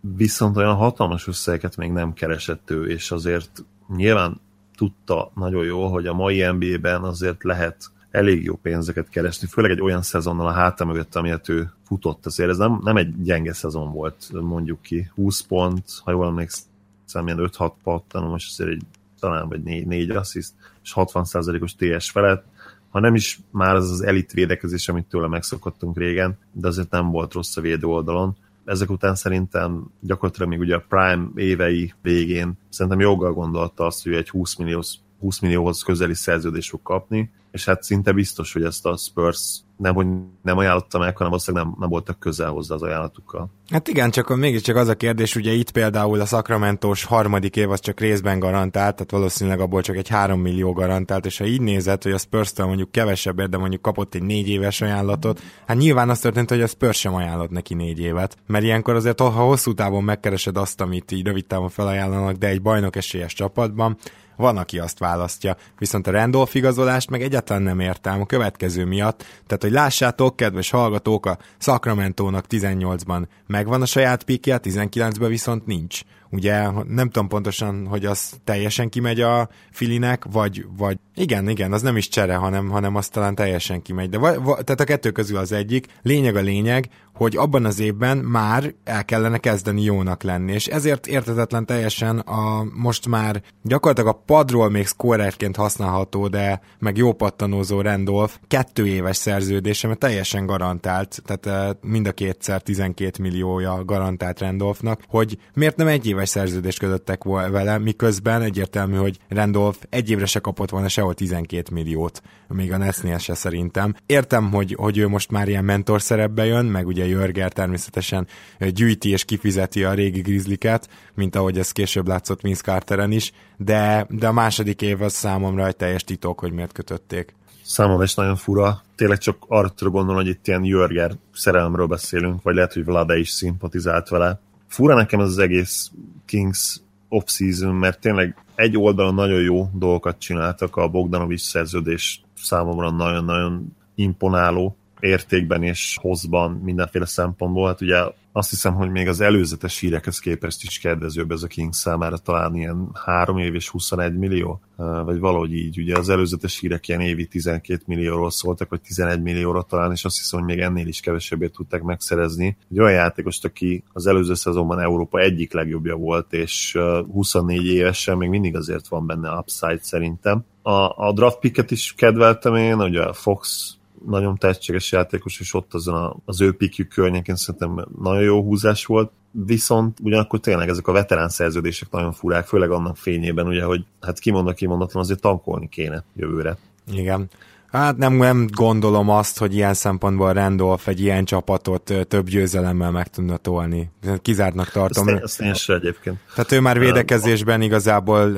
viszont olyan hatalmas összegeket még nem keresett ő, és azért nyilván tudta nagyon jó, hogy a mai NBA-ben azért lehet elég jó pénzeket keresni, főleg egy olyan szezonnal a háta mögött, amilyet ő futott. Azért ez nem, nem egy gyenge szezon volt, mondjuk ki. 20 pont, ha jól emlékszem, ilyen 5-6 pattan, most azért egy, talán vagy 4, 4 assziszt, és 60%-os TS felett. Ha nem is már az az elit védekezés, amit tőle megszokottunk régen, de azért nem volt rossz a védő oldalon ezek után szerintem gyakorlatilag még ugye a Prime évei végén szerintem joggal gondolta azt, hogy egy 20 milliós 20 millióhoz közeli szerződés fog kapni, és hát szinte biztos, hogy ezt a Spurs nem, hogy nem ajánlotta meg, hanem valószínűleg nem, nem voltak közel hozzá az ajánlatukkal. Hát igen, csak mégiscsak az a kérdés, ugye itt például a Sacramento-s harmadik év az csak részben garantált, tehát valószínűleg abból csak egy 3 millió garantált, és ha így nézett, hogy a spurs mondjuk kevesebb, de mondjuk kapott egy négy éves ajánlatot, hát nyilván az történt, hogy a Spurs sem ajánlott neki négy évet, mert ilyenkor azért, ha hosszú távon megkeresed azt, amit így rövid távon felajánlanak, de egy bajnok esélyes csapatban, van, aki azt választja. Viszont a Randolph igazolást meg egyáltalán nem értem a következő miatt. Tehát, hogy lássátok, kedves hallgatók, a Sacramento-nak 18-ban megvan a saját pikje, 19-ben viszont nincs. Ugye nem tudom pontosan, hogy az teljesen kimegy a Filinek, vagy, vagy igen, igen, az nem is csere, hanem, hanem az talán teljesen kimegy. De va, va, tehát a kettő közül az egyik. Lényeg a lényeg, hogy abban az évben már el kellene kezdeni jónak lenni, és ezért értetetlen teljesen a most már gyakorlatilag a padról még scorerként használható, de meg jó pattanózó Randolph kettő éves szerződése, mert teljesen garantált, tehát eh, mind a kétszer 12 milliója garantált Randolphnak, hogy miért nem egy éves szerződést kötöttek vele, miközben egyértelmű, hogy Randolph egy évre se kapott volna sehol 12 milliót, még a Nessnél se szerintem. Értem, hogy, hogy ő most már ilyen mentor szerepbe jön, meg ugye Jörger természetesen gyűjti és kifizeti a régi grizliket, mint ahogy ez később látszott Vince Carteren is, de, de a második év az számomra egy teljes titok, hogy miért kötötték. Számomra is nagyon fura. Tényleg csak arra gondolni, hogy itt ilyen Jörger szerelemről beszélünk, vagy lehet, hogy Vlade is szimpatizált vele. Fura nekem ez az egész Kings off-season, mert tényleg egy oldalon nagyon jó dolgokat csináltak, a Bogdanovics szerződés számomra nagyon-nagyon imponáló, értékben és hozban mindenféle szempontból. Hát ugye azt hiszem, hogy még az előzetes hírekhez képest is kedvezőbb ez a King számára talán ilyen 3 év és 21 millió, vagy valahogy így. Ugye az előzetes hírek ilyen évi 12 millióról szóltak, vagy 11 millióra talán, és azt hiszem, hogy még ennél is kevesebbé tudták megszerezni. Egy olyan játékost, aki az előző szezonban Európa egyik legjobbja volt, és 24 évesen még mindig azért van benne upside szerintem. A, a draft picket is kedveltem én, ugye a Fox nagyon tehetséges játékos, és ott azon a, az ő pikjük környékén szerintem nagyon jó húzás volt, viszont ugyanakkor tényleg ezek a veterán szerződések nagyon furák, főleg annak fényében, ugye, hogy hát kimondnak kimondatlan, azért tankolni kéne jövőre. Igen. Hát nem, nem gondolom azt, hogy ilyen szempontból Randolph egy ilyen csapatot több győzelemmel meg tudna tolni. Kizártnak tartom. Ezt, ezt én sem egyébként. Tehát ő már védekezésben igazából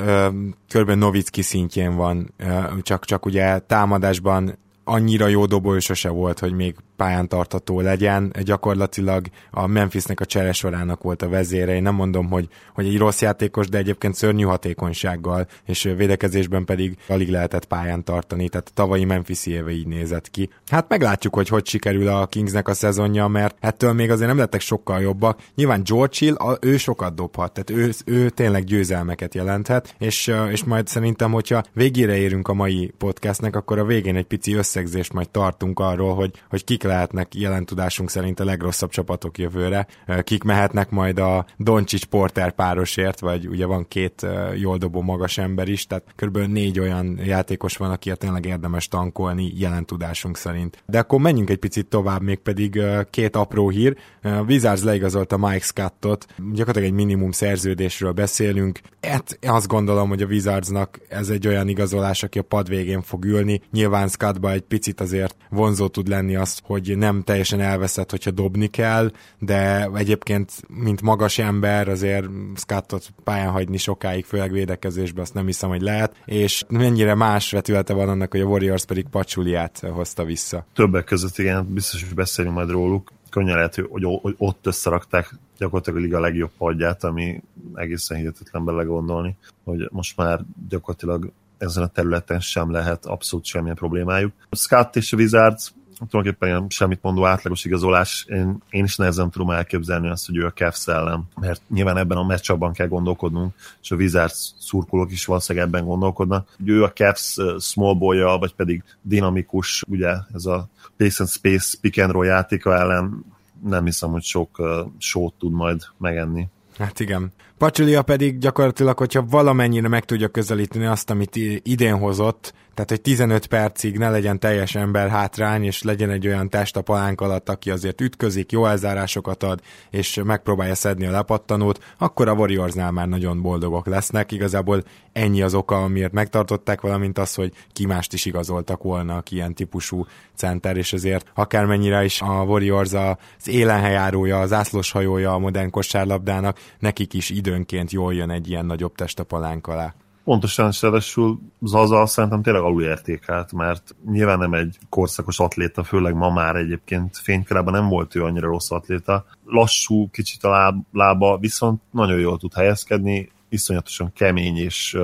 kb. Novicki szintjén van, csak, csak ugye támadásban annyira jó dobó sose volt, hogy még pályán tartató legyen. Gyakorlatilag a Memphisnek a csere sorának volt a vezére. Én nem mondom, hogy, hogy egy rossz játékos, de egyébként szörnyű hatékonysággal, és védekezésben pedig alig lehetett pályán tartani, tehát a tavalyi Memphis éve így nézett ki. Hát meglátjuk, hogy hogy sikerül a Kingsnek a szezonja, mert ettől még azért nem lettek sokkal jobbak. Nyilván George Hill, a, ő sokat dobhat, tehát ő, ő tényleg győzelmeket jelenthet, és, és majd szerintem, hogyha végére érünk a mai podcastnek, akkor a végén egy pici összegzést majd tartunk arról, hogy, hogy kik lehetnek jelen tudásunk szerint a legrosszabb csapatok jövőre, kik mehetnek majd a Doncsics Porter párosért, vagy ugye van két jól dobó magas ember is, tehát kb. négy olyan játékos van, aki tényleg érdemes tankolni jelen tudásunk szerint. De akkor menjünk egy picit tovább, még pedig két apró hír. A Wizards leigazolta Mike Scottot, gyakorlatilag egy minimum szerződésről beszélünk. Hát azt gondolom, hogy a Wizardsnak ez egy olyan igazolás, aki a pad végén fog ülni. Nyilván Scottba egy picit azért vonzó tud lenni azt, hogy nem teljesen elveszett, hogyha dobni kell, de egyébként, mint magas ember, azért Scottot pályán hagyni sokáig, főleg védekezésben, azt nem hiszem, hogy lehet, és mennyire más vetülete van annak, hogy a Warriors pedig Pacsuliát hozta vissza. Többek között igen, biztos, hogy beszélünk majd róluk. Könnyen lehet, hogy, ott összerakták gyakorlatilag a liga legjobb padját, ami egészen hihetetlen belegondolni, hogy most már gyakorlatilag ezen a területen sem lehet abszolút semmilyen problémájuk. Scott és a Wizards tulajdonképpen ilyen semmit mondó átlagos igazolás. Én, én is nehezen tudom elképzelni azt, hogy ő a Cavs ellen, mert nyilván ebben a meccsabban kell gondolkodnunk, és a Wizards szurkolók is valószínűleg ebben gondolkodnak. Hogy ő a Cavs small boy vagy pedig dinamikus, ugye ez a pace and space pick and roll játéka ellen nem hiszem, hogy sok uh, sót tud majd megenni. Hát igen. Pacsulia pedig gyakorlatilag, hogyha valamennyire meg tudja közelíteni azt, amit idén hozott, tehát hogy 15 percig ne legyen teljes ember hátrány, és legyen egy olyan test a palánk alatt, aki azért ütközik, jó elzárásokat ad, és megpróbálja szedni a lepattanót, akkor a Warriorsnál már nagyon boldogok lesznek. Igazából ennyi az oka, amiért megtartották, valamint az, hogy ki mást is igazoltak volna, aki ilyen típusú center, és ezért akármennyire is a Warriors az élenhelyarója, az ászlós hajója a modern kosárlabdának, nekik is időnként jól jön egy ilyen nagyobb test a palánk alá. Pontosan, ráadásul Zaza szerintem tényleg alulértékelt, mert nyilván nem egy korszakos atléta, főleg ma már egyébként fénykorában nem volt ő annyira rossz atléta. Lassú, kicsit a lába, viszont nagyon jól tud helyezkedni, iszonyatosan kemény és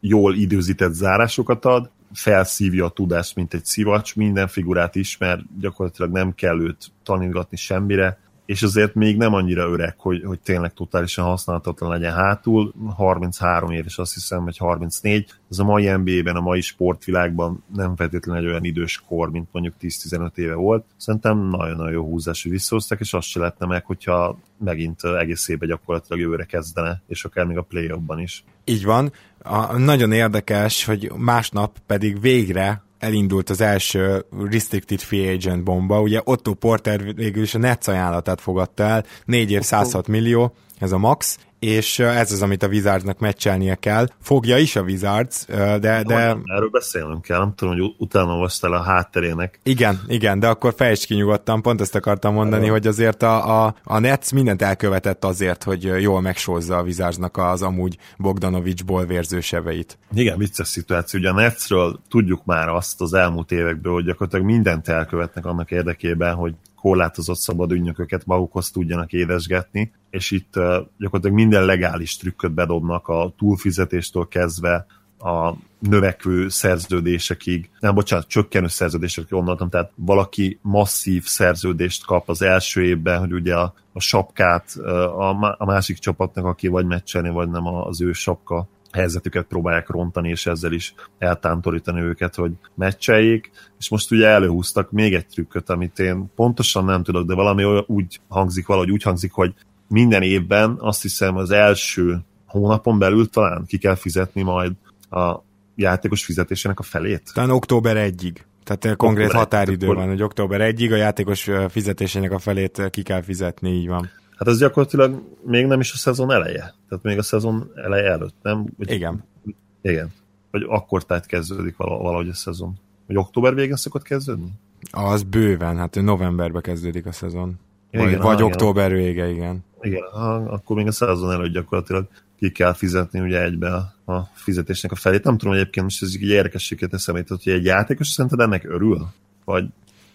jól időzített zárásokat ad, felszívja a tudást, mint egy szivacs, minden figurát ismer, gyakorlatilag nem kell őt tanítgatni semmire, és azért még nem annyira öreg, hogy, hogy tényleg totálisan használhatatlan legyen hátul. 33 éves azt hiszem, vagy 34. Ez a mai NBA-ben, a mai sportvilágban nem feltétlenül egy olyan idős kor, mint mondjuk 10-15 éve volt. Szerintem nagyon-nagyon jó húzás, hogy visszahoztak, és azt se lehetne meg, hogyha megint egész évben gyakorlatilag jövőre kezdene, és akár még a play is. Így van. A, nagyon érdekes, hogy másnap pedig végre elindult az első Restricted Free Agent bomba, ugye Otto Porter végül is a Nets ajánlatát fogadta el, 4 év 106 millió, ez a max, és ez az, amit a Wizardsnak meccselnie kell. Fogja is a Wizards, de... de... Erről beszélnünk kell, nem tudom, hogy utána olvastál a hátterének. Igen, igen, de akkor fejtsd ki nyugodtan, pont ezt akartam mondani, hogy azért a, a, a Nets mindent elkövetett azért, hogy jól megsózza a Wizardsnak az amúgy Bogdanovicsból vérző sebeit. Igen, vicces szituáció. Ugye a Netsről tudjuk már azt az elmúlt évekből, hogy gyakorlatilag mindent elkövetnek annak érdekében, hogy korlátozott szabad ügynököket magukhoz tudjanak édesgetni, és itt gyakorlatilag minden legális trükköt bedobnak a túlfizetéstől kezdve a növekvő szerződésekig, nem bocsánat, csökkenő szerződésekig onnantól, tehát valaki masszív szerződést kap az első évben, hogy ugye a, a sapkát a, a másik csapatnak, aki vagy meccselni, vagy nem az ő sapka helyzetüket próbálják rontani, és ezzel is eltántorítani őket, hogy meccseljék, és most ugye előhúztak még egy trükköt, amit én pontosan nem tudok, de valami úgy hangzik, valahogy úgy hangzik, hogy minden évben azt hiszem az első hónapon belül talán ki kell fizetni majd a játékos fizetésének a felét. Talán október 1-ig. Tehát konkrét október határidő van, hogy október 1-ig a játékos fizetésének a felét ki kell fizetni, így van. Hát ez gyakorlatilag még nem is a szezon eleje. Tehát még a szezon eleje előtt, nem? Vagy, igen. Igen. Vagy akkor tehát kezdődik valahogy a szezon. Vagy október végén szokott kezdődni? Az bőven, hát novemberben kezdődik a szezon. Vagy, igen, vagy október vége, igen. Igen, ha, akkor még a szezon előtt gyakorlatilag ki kell fizetni ugye egybe a, a fizetésnek a felét. Nem tudom, egyébként most ez egy érdekességet eszembe hogy egy játékos szerinted ennek örül? Vagy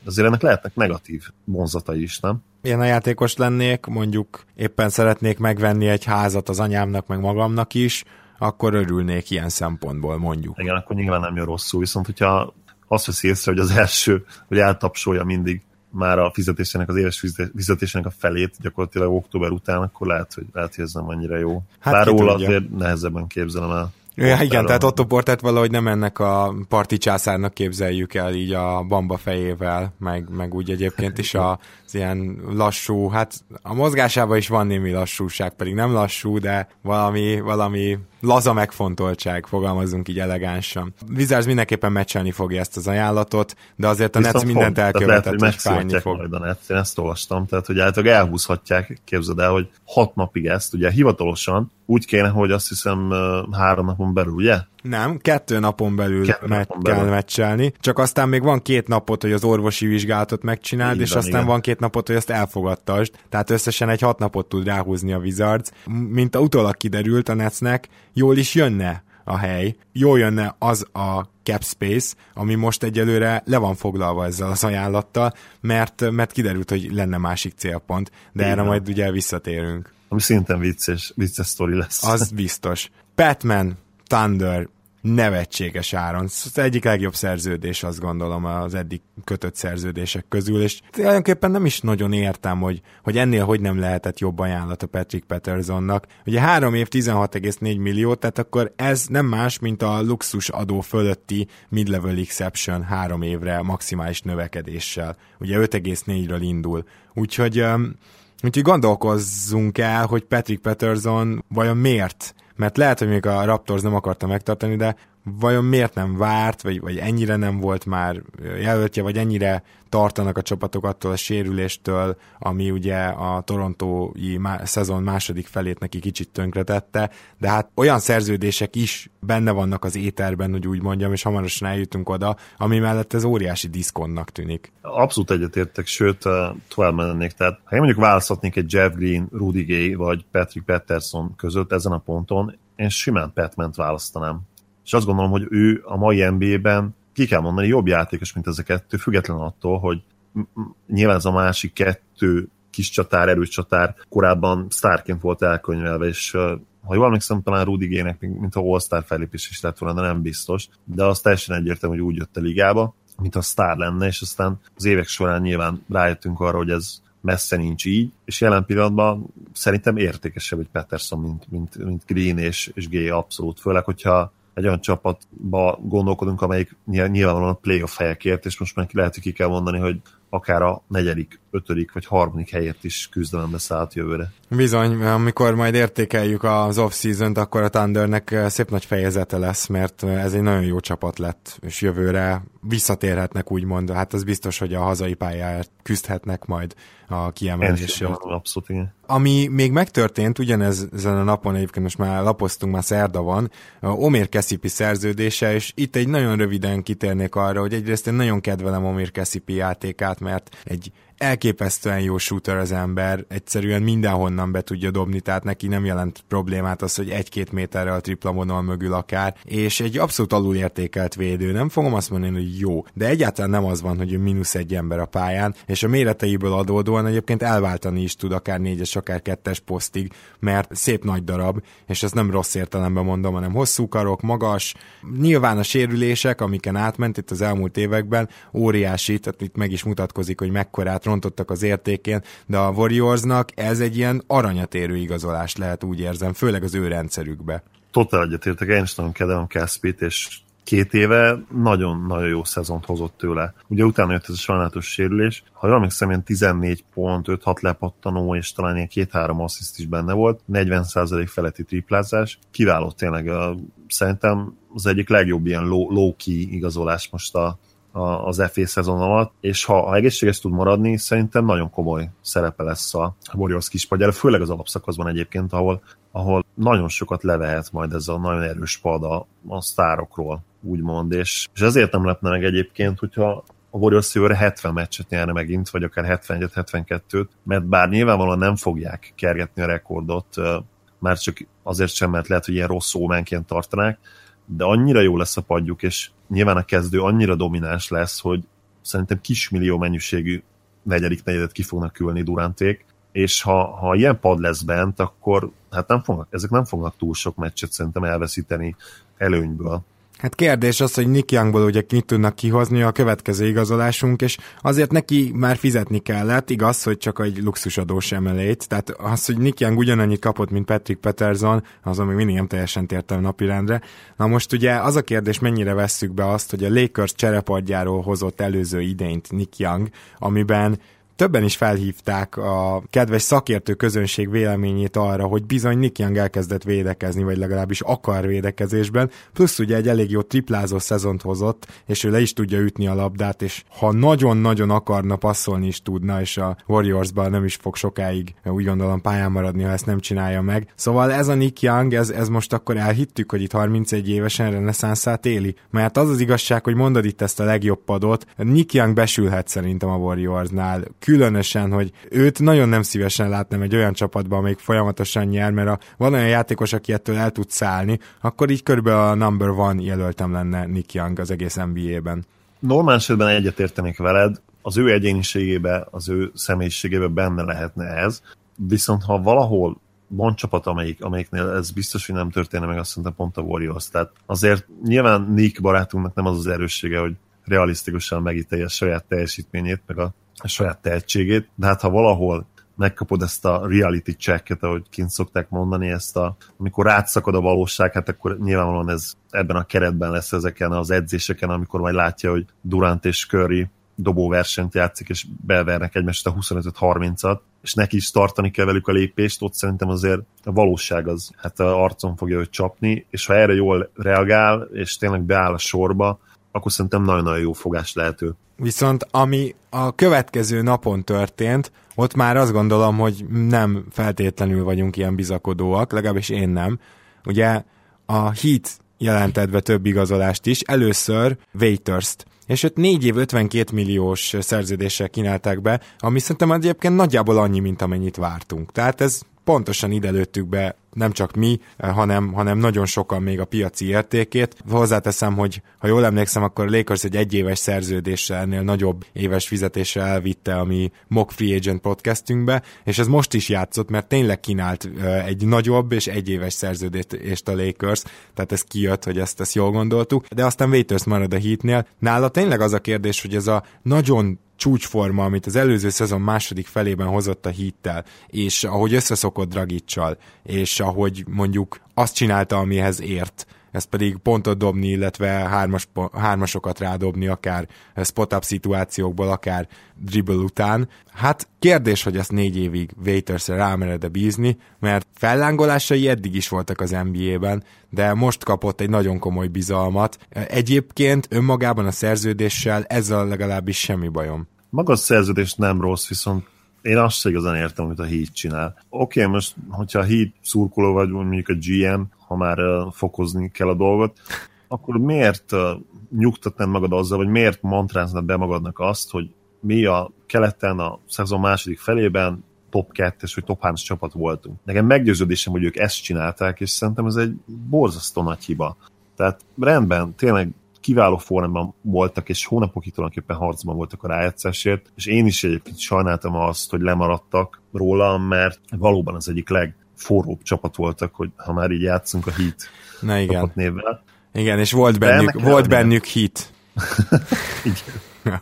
azért ennek lehetnek negatív vonzatai is, nem? Én a játékos lennék, mondjuk éppen szeretnék megvenni egy házat az anyámnak, meg magamnak is, akkor örülnék ilyen szempontból, mondjuk. Igen, akkor nyilván nem jön rosszul, viszont hogyha azt veszi észre, hogy az első, hogy eltapsolja mindig már a fizetésének, az éves fizetésének a felét gyakorlatilag október után, akkor lehet, hogy, lehet, hogy ez nem annyira jó. Hát Bár róla azért nehezebben képzelem el. Ja, igen, tehát Otto Portert valahogy nem ennek a parti császárnak képzeljük el így a bamba fejével, meg, meg úgy egyébként is az ilyen lassú, hát a mozgásában is van némi lassúság, pedig nem lassú, de valami, valami laza megfontoltság, fogalmazunk így elegánsan. Wizards mindenképpen meccselni fogja ezt az ajánlatot, de azért a Nets mindent elkövetett, hogy fájni fog. Majd a Nets, én ezt olvastam, tehát hogy általában elhúzhatják, képzeld el, hogy hat napig ezt, ugye hivatalosan úgy kéne, hogy azt hiszem három napon belül, ugye? Nem, kettő napon belül kettő me- napon kell belül. meccselni, csak aztán még van két napot, hogy az orvosi vizsgálatot megcsináld, Így és van, aztán igen. van két napot, hogy azt elfogadtasd, tehát összesen egy hat napot tud ráhúzni a Wizards. Mint a utólag kiderült a Netsnek, jól is jönne a hely, jól jönne az a cap space, ami most egyelőre le van foglalva ezzel az ajánlattal, mert, mert kiderült, hogy lenne másik célpont, de Igen. erre majd ugye visszatérünk. Ami szintén vicces, vicces sztori lesz. Az biztos. Batman, Thunder, nevetséges áron. Az egyik legjobb szerződés, azt gondolom, az eddig kötött szerződések közül, és tulajdonképpen nem is nagyon értem, hogy, hogy ennél hogy nem lehetett jobb ajánlat a Patrick Petersonnak. Ugye három év 16,4 millió, tehát akkor ez nem más, mint a luxus adó fölötti mid-level exception három évre maximális növekedéssel. Ugye 5,4-ről indul. Úgyhogy, úgyhogy gondolkozzunk el, hogy Patrick Peterson vajon miért mert lehet, hogy még a Raptors nem akarta megtartani, de vajon miért nem várt, vagy, vagy ennyire nem volt már jelöltje, vagy ennyire tartanak a csapatok attól a sérüléstől, ami ugye a torontói má- szezon második felét neki kicsit tönkretette, de hát olyan szerződések is benne vannak az éterben, hogy úgy mondjam, és hamarosan eljutunk oda, ami mellett ez óriási diszkonnak tűnik. Abszolút egyetértek, sőt, tovább mennék. Tehát ha én mondjuk választhatnék egy Jeff Green, Rudy Gay vagy Patrick Patterson között ezen a ponton, én simán Petment választanám és azt gondolom, hogy ő a mai NBA-ben ki kell mondani, jobb játékos, mint ez a kettő, független attól, hogy nyilván ez a másik kettő kis csatár, erős csatár korábban sztárként volt elkönyvelve, és ha jól emlékszem, talán Rudy Gének, mint a All-Star felépés is lett volna, de nem biztos, de az teljesen egyértelmű, hogy úgy jött a ligába, mint a sztár lenne, és aztán az évek során nyilván rájöttünk arra, hogy ez messze nincs így, és jelen pillanatban szerintem értékesebb egy Peterson, mint, mint, mint Green és, és Gay abszolút, főleg, hogyha egy olyan csapatba gondolkodunk, amelyik nyilvánvalóan a playoff helyekért, és most már lehet, hogy ki kell mondani, hogy akár a negyedik, ötödik vagy harmadik helyért is küzdelembe szállt jövőre. Bizony, amikor majd értékeljük az off-season-t, akkor a Thundernek szép nagy fejezete lesz, mert ez egy nagyon jó csapat lett, és jövőre visszatérhetnek úgymond, hát az biztos, hogy a hazai pályáért küzdhetnek majd a kiemelésért. Abszolút, igen. Ami még megtörtént, ugyanez ezen a napon egyébként most már lapoztunk, már szerda van, Omér Keszipi szerződése, és itt egy nagyon röviden kitérnék arra, hogy egyrészt én nagyon kedvelem Omér Keszipi játékát, mert egy elképesztően jó shooter az ember, egyszerűen mindenhonnan be tudja dobni, tehát neki nem jelent problémát az, hogy egy-két méterre a tripla vonal mögül akár, és egy abszolút alulértékelt védő, nem fogom azt mondani, hogy jó, de egyáltalán nem az van, hogy ő mínusz egy ember a pályán, és a méreteiből adódóan egyébként elváltani is tud akár négyes, akár kettes posztig, mert szép nagy darab, és ezt nem rossz értelemben mondom, hanem hosszú karok, magas, nyilván a sérülések, amiken átment itt az elmúlt években, óriási, tehát itt meg is mutatkozik, hogy mekkorát rontottak az értékén, de a Warriorsnak ez egy ilyen aranyatérő igazolás lehet, úgy érzem, főleg az ő rendszerükbe. Totál egyetértek, én is nagyon kedvelem Caspit, és két éve nagyon-nagyon jó szezont hozott tőle. Ugye utána jött ez a sajnálatos sérülés. Ha jól emlékszem, ilyen 14 pont, 5-6 lepattanó, és talán ilyen 2-3 assziszt is benne volt, 40% feletti triplázás. Kiváló tényleg. Szerintem az egyik legjobb ilyen low-key igazolás most a, az FA szezon alatt, és ha, ha egészséges tud maradni, szerintem nagyon komoly szerepe lesz a Warriors kispadjára, főleg az alapszakaszban egyébként, ahol, ahol nagyon sokat levehet majd ez a nagyon erős pad a, a sztárokról, úgymond, és, és ezért nem lepne meg egyébként, hogyha a Warriors jövőre 70 meccset nyerne megint, vagy akár 71-72-t, mert bár nyilvánvalóan nem fogják kergetni a rekordot, már csak azért sem, mert lehet, hogy ilyen rossz ómánként tartanák, de annyira jó lesz a padjuk, és nyilván a kezdő annyira domináns lesz, hogy szerintem kismillió mennyiségű negyedik negyedet ki fognak külni Duránték, és ha, ha ilyen pad lesz bent, akkor hát nem fognak, ezek nem fognak túl sok meccset szerintem elveszíteni előnyből. Hát kérdés az, hogy Nick Youngból ugye mit tudnak kihozni a következő igazolásunk, és azért neki már fizetni kellett, igaz, hogy csak egy luxusadós emelét, tehát az, hogy Nick Young ugyanannyit kapott, mint Patrick Peterson, azon még mindig nem teljesen tértem napirendre. Na most ugye az a kérdés, mennyire vesszük be azt, hogy a Lakers cserepadjáról hozott előző idényt Nick Young, amiben többen is felhívták a kedves szakértő közönség véleményét arra, hogy bizony Nick Young elkezdett védekezni, vagy legalábbis akar védekezésben, plusz ugye egy elég jó triplázó szezont hozott, és ő le is tudja ütni a labdát, és ha nagyon-nagyon akarna passzolni is tudna, és a Warriorsban nem is fog sokáig úgy gondolom pályán maradni, ha ezt nem csinálja meg. Szóval ez a Nick Young, ez, ez most akkor elhittük, hogy itt 31 évesen reneszánszát éli, mert az az igazság, hogy mondod itt ezt a legjobb padot, Nick Young besülhet szerintem a Warriorsnál különösen, hogy őt nagyon nem szívesen látnám egy olyan csapatban, amelyik folyamatosan nyer, mert ha van olyan játékos, aki ettől el tud szállni, akkor így körülbelül a number one jelöltem lenne Nick Young az egész NBA-ben. Normál esetben egyetértenék veled, az ő egyéniségébe, az ő személyiségébe benne lehetne ez, viszont ha valahol van csapat, amelyik, amelyiknél ez biztos, hogy nem történne meg, azt szerintem pont a Warriors. Tehát azért nyilván Nick barátunknak nem az az erőssége, hogy realisztikusan megítélje a saját teljesítményét, meg a, a saját tehetségét, de hát ha valahol megkapod ezt a reality checket, ahogy kint szokták mondani, ezt a, amikor rátszakad a valóság, hát akkor nyilvánvalóan ez ebben a keretben lesz ezeken az edzéseken, amikor majd látja, hogy Durant és Curry dobóversenyt játszik, és bevernek egymást a 25-30-at, és neki is tartani kell velük a lépést, ott szerintem azért a valóság az hát a arcon fogja őt csapni, és ha erre jól reagál, és tényleg beáll a sorba, akkor szerintem nagyon-nagyon jó fogás lehető. Viszont ami a következő napon történt, ott már azt gondolom, hogy nem feltétlenül vagyunk ilyen bizakodóak, legalábbis én nem. Ugye a Heat jelentett be több igazolást is, először Waiters-t, és őt 4 év 52 milliós szerződéssel kínálták be, ami szerintem egyébként nagyjából annyi, mint amennyit vártunk. Tehát ez pontosan ide lőttük be nem csak mi, hanem, hanem nagyon sokan még a piaci értékét. Hozzáteszem, hogy ha jól emlékszem, akkor a Lakers egy egyéves szerződéssel ennél nagyobb éves fizetésre elvitte a mi Mock Free Agent podcastünkbe, és ez most is játszott, mert tényleg kínált egy nagyobb és egyéves szerződést a Lakers, tehát ez kijött, hogy ezt, ezt jól gondoltuk, de aztán Waiters marad a Heatnél. Nála tényleg az a kérdés, hogy ez a nagyon csúcsforma, amit az előző szezon második felében hozott a hittel, és ahogy összeszokott Dragicsal, és ahogy mondjuk azt csinálta, amihez ért, ez pedig pontot dobni, illetve hármas, hármasokat rádobni, akár spot-up szituációkból, akár dribble után. Hát kérdés, hogy ezt négy évig Waiters-re rámered-e bízni, mert fellángolásai eddig is voltak az NBA-ben, de most kapott egy nagyon komoly bizalmat. Egyébként önmagában a szerződéssel ezzel legalábbis semmi bajom. Maga a szerződés nem rossz, viszont én azt sem igazán értem, amit a Heat csinál. Oké, okay, most, hogyha a Heat szurkoló vagy, mondjuk a GM, ha már fokozni kell a dolgot, akkor miért nyugtatnád magad azzal, vagy miért mantráznád be magadnak azt, hogy mi a keleten a szezon második felében top 2-es vagy top 3 csapat voltunk. Nekem meggyőződésem, hogy ők ezt csinálták, és szerintem ez egy borzasztó nagy hiba. Tehát rendben, tényleg kiváló formában voltak, és hónapokig tulajdonképpen harcban voltak a rájátszásért, és én is egyébként sajnáltam azt, hogy lemaradtak róla, mert valóban az egyik legforróbb csapat voltak, hogy ha már így játszunk a Heat Na igen. csapatnévvel. Igen, és volt bennük, volt bennük hit. igen.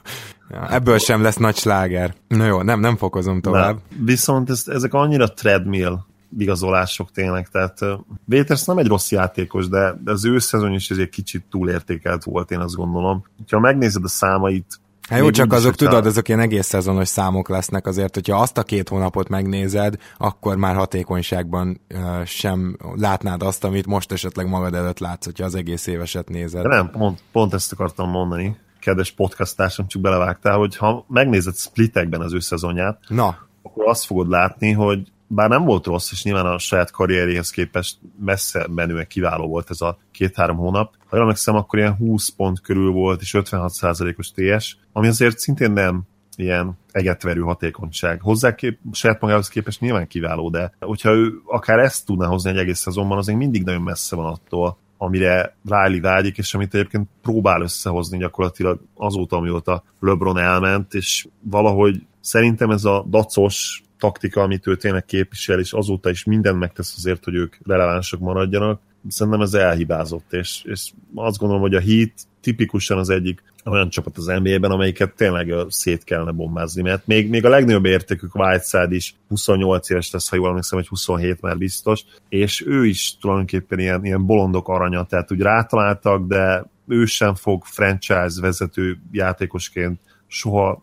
Ja, ebből sem lesz nagy sláger. Na jó, nem, nem fokozom tovább. Na, viszont ez, ezek annyira treadmill igazolások tényleg, tehát Véters nem egy rossz játékos, de az ő szezon is egy kicsit túlértékelt volt, én azt gondolom. Ha megnézed a számait, Hát jó, csak azok, tudod, azok ilyen egész szezonos számok lesznek azért, hogyha azt a két hónapot megnézed, akkor már hatékonyságban uh, sem látnád azt, amit most esetleg magad előtt látsz, hogyha az egész éveset nézed. De nem, pont, pont ezt akartam mondani, kedves podcastársam, csak belevágtál, hogy ha megnézed splitekben az ő szezonját, Na. akkor azt fogod látni, hogy bár nem volt rossz, és nyilván a saját karrierjéhez képest messze menően kiváló volt ez a két-három hónap. Ha jól emlékszem, akkor ilyen 20 pont körül volt, és 56%-os TS, ami azért szintén nem ilyen egetverő hatékonyság. Hozzá kép, saját magához képest nyilván kiváló, de hogyha ő akár ezt tudná hozni egy egész szezonban, az még mindig nagyon messze van attól, amire Riley vágyik, és amit egyébként próbál összehozni gyakorlatilag azóta, amióta LeBron elment, és valahogy szerintem ez a dacos taktika, amit ő tényleg képvisel, és azóta is mindent megtesz azért, hogy ők relevánsak maradjanak. Szerintem ez elhibázott, és, és azt gondolom, hogy a Heat tipikusan az egyik olyan csapat az NBA-ben, amelyiket tényleg szét kellene bombázni, mert még, még a legnagyobb értékük Whiteside is 28 éves lesz, ha jól emlékszem, hogy 27 már biztos, és ő is tulajdonképpen ilyen, ilyen bolondok aranya, tehát úgy rátaláltak, de ő sem fog franchise vezető játékosként soha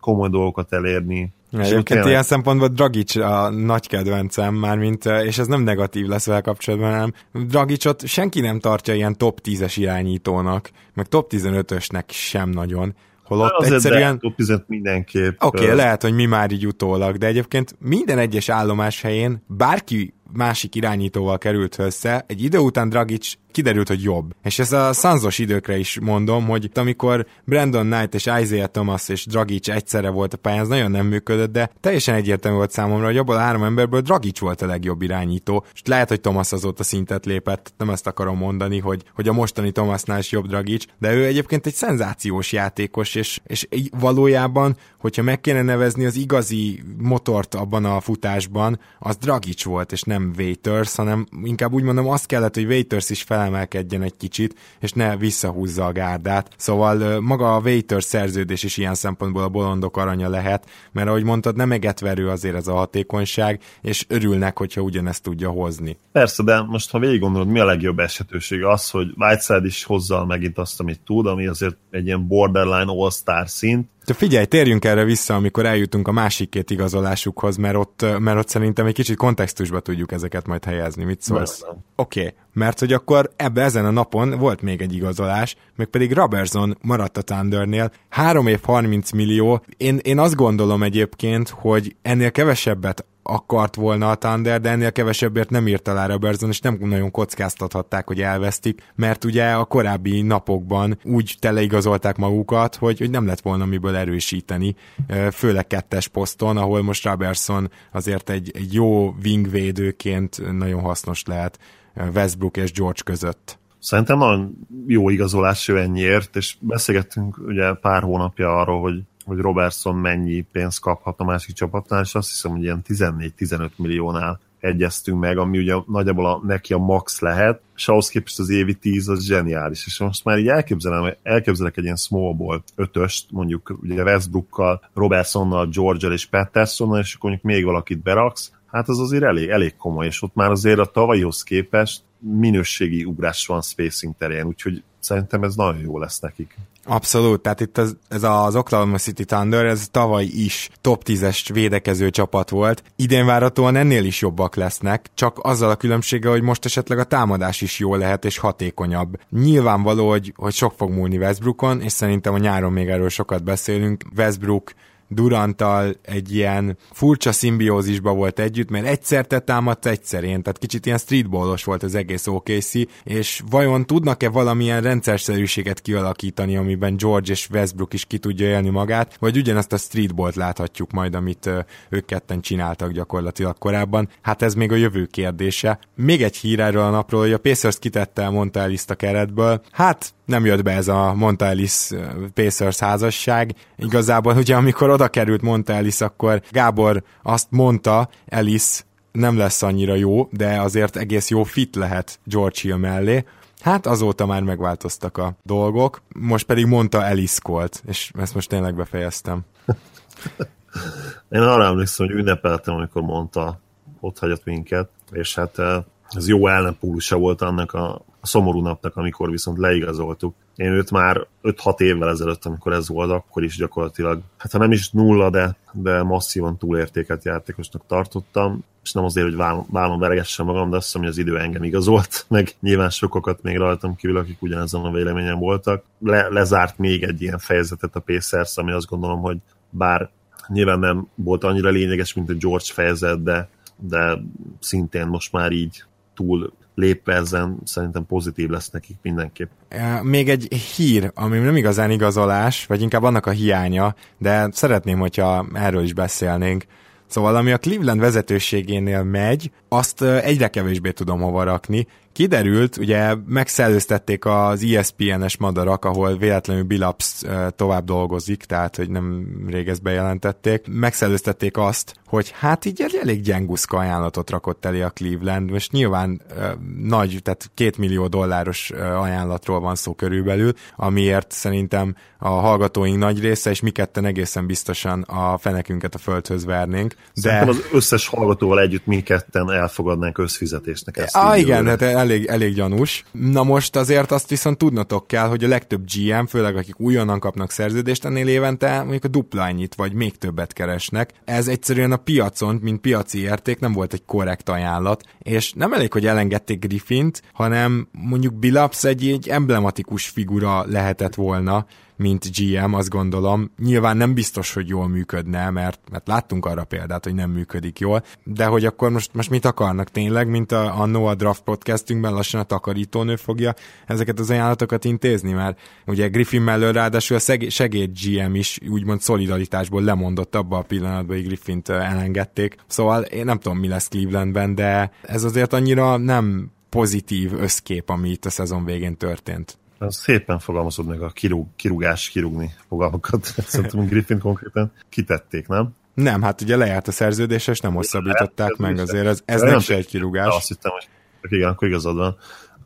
komoly dolgokat elérni, Egyébként ilyen szempontból Dragic a nagy kedvencem már, mint, és ez nem negatív lesz vele kapcsolatban, hanem Dragicot senki nem tartja ilyen top 10-es irányítónak, meg top 15-ösnek sem nagyon. Holott Azért egyszerűen... top 10 mindenképp. Oké, okay, lehet, hogy mi már így utólag, de egyébként minden egyes állomás helyén bárki másik irányítóval került össze, egy idő után Dragic kiderült, hogy jobb. És ez a Sanzos időkre is mondom, hogy amikor Brandon Knight és Isaiah Thomas és Dragic egyszerre volt a pályán, ez nagyon nem működött, de teljesen egyértelmű volt számomra, hogy abból a három emberből Dragic volt a legjobb irányító, és lehet, hogy Thomas azóta szintet lépett, nem ezt akarom mondani, hogy, hogy a mostani Thomasnál is jobb Dragic, de ő egyébként egy szenzációs játékos, és, és valójában, hogyha meg kéne nevezni az igazi motort abban a futásban, az Dragic volt, és nem Waiters, hanem inkább úgy mondom, azt kellett, hogy Waiters is felemelkedjen egy kicsit, és ne visszahúzza a gárdát. Szóval maga a Waiters szerződés is ilyen szempontból a bolondok aranya lehet, mert ahogy mondtad, nem egetverő azért ez a hatékonyság, és örülnek, hogyha ugyanezt tudja hozni. Persze, de most ha végig gondolod, mi a legjobb esetőség? Az, hogy Whiteside is hozza megint azt, amit tud, ami azért egy ilyen borderline all-star szint, de figyelj, térjünk erre vissza, amikor eljutunk a másik két igazolásukhoz, mert ott, mert ott szerintem egy kicsit kontextusba tudjuk ezeket majd helyezni. Mit szólsz? Oké, okay. mert hogy akkor ebbe ezen a napon volt még egy igazolás, meg pedig Robertson maradt a Thundernél. 3 év 30 millió. Én, én azt gondolom egyébként, hogy ennél kevesebbet akart volna a Thunder, de ennél kevesebbért nem írt alá Robertson, és nem nagyon kockáztathatták, hogy elvesztik, mert ugye a korábbi napokban úgy teleigazolták magukat, hogy, hogy nem lett volna miből erősíteni, főleg kettes poszton, ahol most Robertson azért egy, egy jó wingvédőként nagyon hasznos lehet Westbrook és George között. Szerintem nagyon jó igazolás ő ennyiért, és beszélgettünk ugye pár hónapja arról, hogy hogy Robertson mennyi pénzt kaphat a másik csapatnál, és azt hiszem, hogy ilyen 14-15 milliónál egyeztünk meg, ami ugye nagyjából a, neki a max lehet, és ahhoz képest az évi 10 az zseniális, és most már így elképzelem, elképzelek egy ilyen small ball ötöst, mondjuk ugye Westbrookkal, Robertsonnal, George-el és Pattersonnal, és akkor mondjuk még valakit beraksz, hát az azért elég, elég komoly, és ott már azért a tavalyhoz képest minőségi ugrás van spacing terén, úgyhogy szerintem ez nagyon jó lesz nekik. Abszolút, tehát itt az, ez az Oklahoma City Thunder, ez tavaly is top 10-es védekező csapat volt. Idén várhatóan ennél is jobbak lesznek, csak azzal a különbsége, hogy most esetleg a támadás is jó lehet és hatékonyabb. Nyilvánvaló, hogy, hogy sok fog múlni Westbrookon, és szerintem a nyáron még erről sokat beszélünk. Westbrook Durantal egy ilyen furcsa szimbiózisba volt együtt, mert egyszer te támadt, egyszer én, tehát kicsit ilyen streetballos volt az egész OKC, és vajon tudnak-e valamilyen rendszerszerűséget kialakítani, amiben George és Westbrook is ki tudja élni magát, vagy ugyanazt a streetballt láthatjuk majd, amit ők ketten csináltak gyakorlatilag korábban. Hát ez még a jövő kérdése. Még egy hír erről a napról, hogy a Pacers kitette el a keretből. Hát nem jött be ez a Montaelis Pacers házasság. Igazából ugye amikor oda került Montaelis, akkor Gábor azt mondta, Ellis nem lesz annyira jó, de azért egész jó fit lehet George Hill mellé. Hát azóta már megváltoztak a dolgok, most pedig mondta Ellis Colt, és ezt most tényleg befejeztem. Én arra emlékszem, hogy ünnepeltem, amikor mondta, ott hagyott minket, és hát ez jó ellenpólusa volt annak a a szomorú napnak, amikor viszont leigazoltuk. Én őt már 5-6 évvel ezelőtt, amikor ez volt, akkor is gyakorlatilag, hát ha nem is nulla, de, de masszívan túlértéket játékosnak tartottam, és nem azért, hogy vállon veregessem magam, de azt hiszem, hogy az idő engem igazolt, meg nyilván sokakat még rajtam kívül, akik ugyanezen a véleményen voltak. Le, lezárt még egy ilyen fejezetet a Pacers, ami azt gondolom, hogy bár nyilván nem volt annyira lényeges, mint a George fejezet, de, de szintén most már így túl lépve ezen szerintem pozitív lesz nekik mindenképp. Még egy hír, ami nem igazán igazolás, vagy inkább annak a hiánya, de szeretném, hogyha erről is beszélnénk. Szóval ami a Cleveland vezetőségénél megy, azt egyre kevésbé tudom hova rakni. Kiderült, ugye megszellőztették az ESPN-es madarak, ahol véletlenül Bilaps tovább dolgozik, tehát hogy nem rég ezt bejelentették. Megszellőztették azt, hogy hát így egy elég gyenguszka ajánlatot rakott elé a Cleveland. Most nyilván nagy, tehát két millió dolláros ajánlatról van szó körülbelül, amiért szerintem a hallgatóink nagy része, és mi ketten egészen biztosan a fenekünket a földhöz vernénk. De... Szerintem az összes hallgatóval együtt mi ketten elfogadnánk összfizetésnek ezt. Ah, igen, hát elég, elég gyanús. Na most azért azt viszont tudnotok kell, hogy a legtöbb GM, főleg akik újonnan kapnak szerződést ennél évente, mondjuk a dupla annyit, vagy még többet keresnek. Ez egyszerűen a piacon, mint piaci érték nem volt egy korrekt ajánlat, és nem elég, hogy elengedték Griffint, hanem mondjuk Billups egy, egy emblematikus figura lehetett volna, mint GM, azt gondolom. Nyilván nem biztos, hogy jól működne, mert, mert láttunk arra példát, hogy nem működik jól, de hogy akkor most, most mit akarnak tényleg, mint a, a Noah Draft podcastünkben lassan a takarítónő fogja ezeket az ajánlatokat intézni, mert ugye Griffin mellől ráadásul a segéd GM is úgymond szolidaritásból lemondott abba a pillanatban, hogy Griffint elengedték. Szóval én nem tudom, mi lesz Clevelandben, de ez azért annyira nem pozitív összkép, ami itt a szezon végén történt. Szépen fogalmazod meg a kirúg, kirúgás, kirúgni fogalmakat. Szerintem Griffin konkrétan kitették, nem? Nem, hát ugye lejárt a szerződés, és nem hosszabbították meg, azért ez, ez nem se egy kirúgás. Azt hittem, hogy igen, akkor igazad van,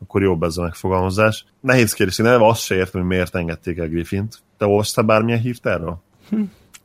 akkor jobb ez a megfogalmazás. Nehéz kérdés, én azt se értem, hogy miért engedték el Griffint. Te olvastál bármilyen hírt erről? Hm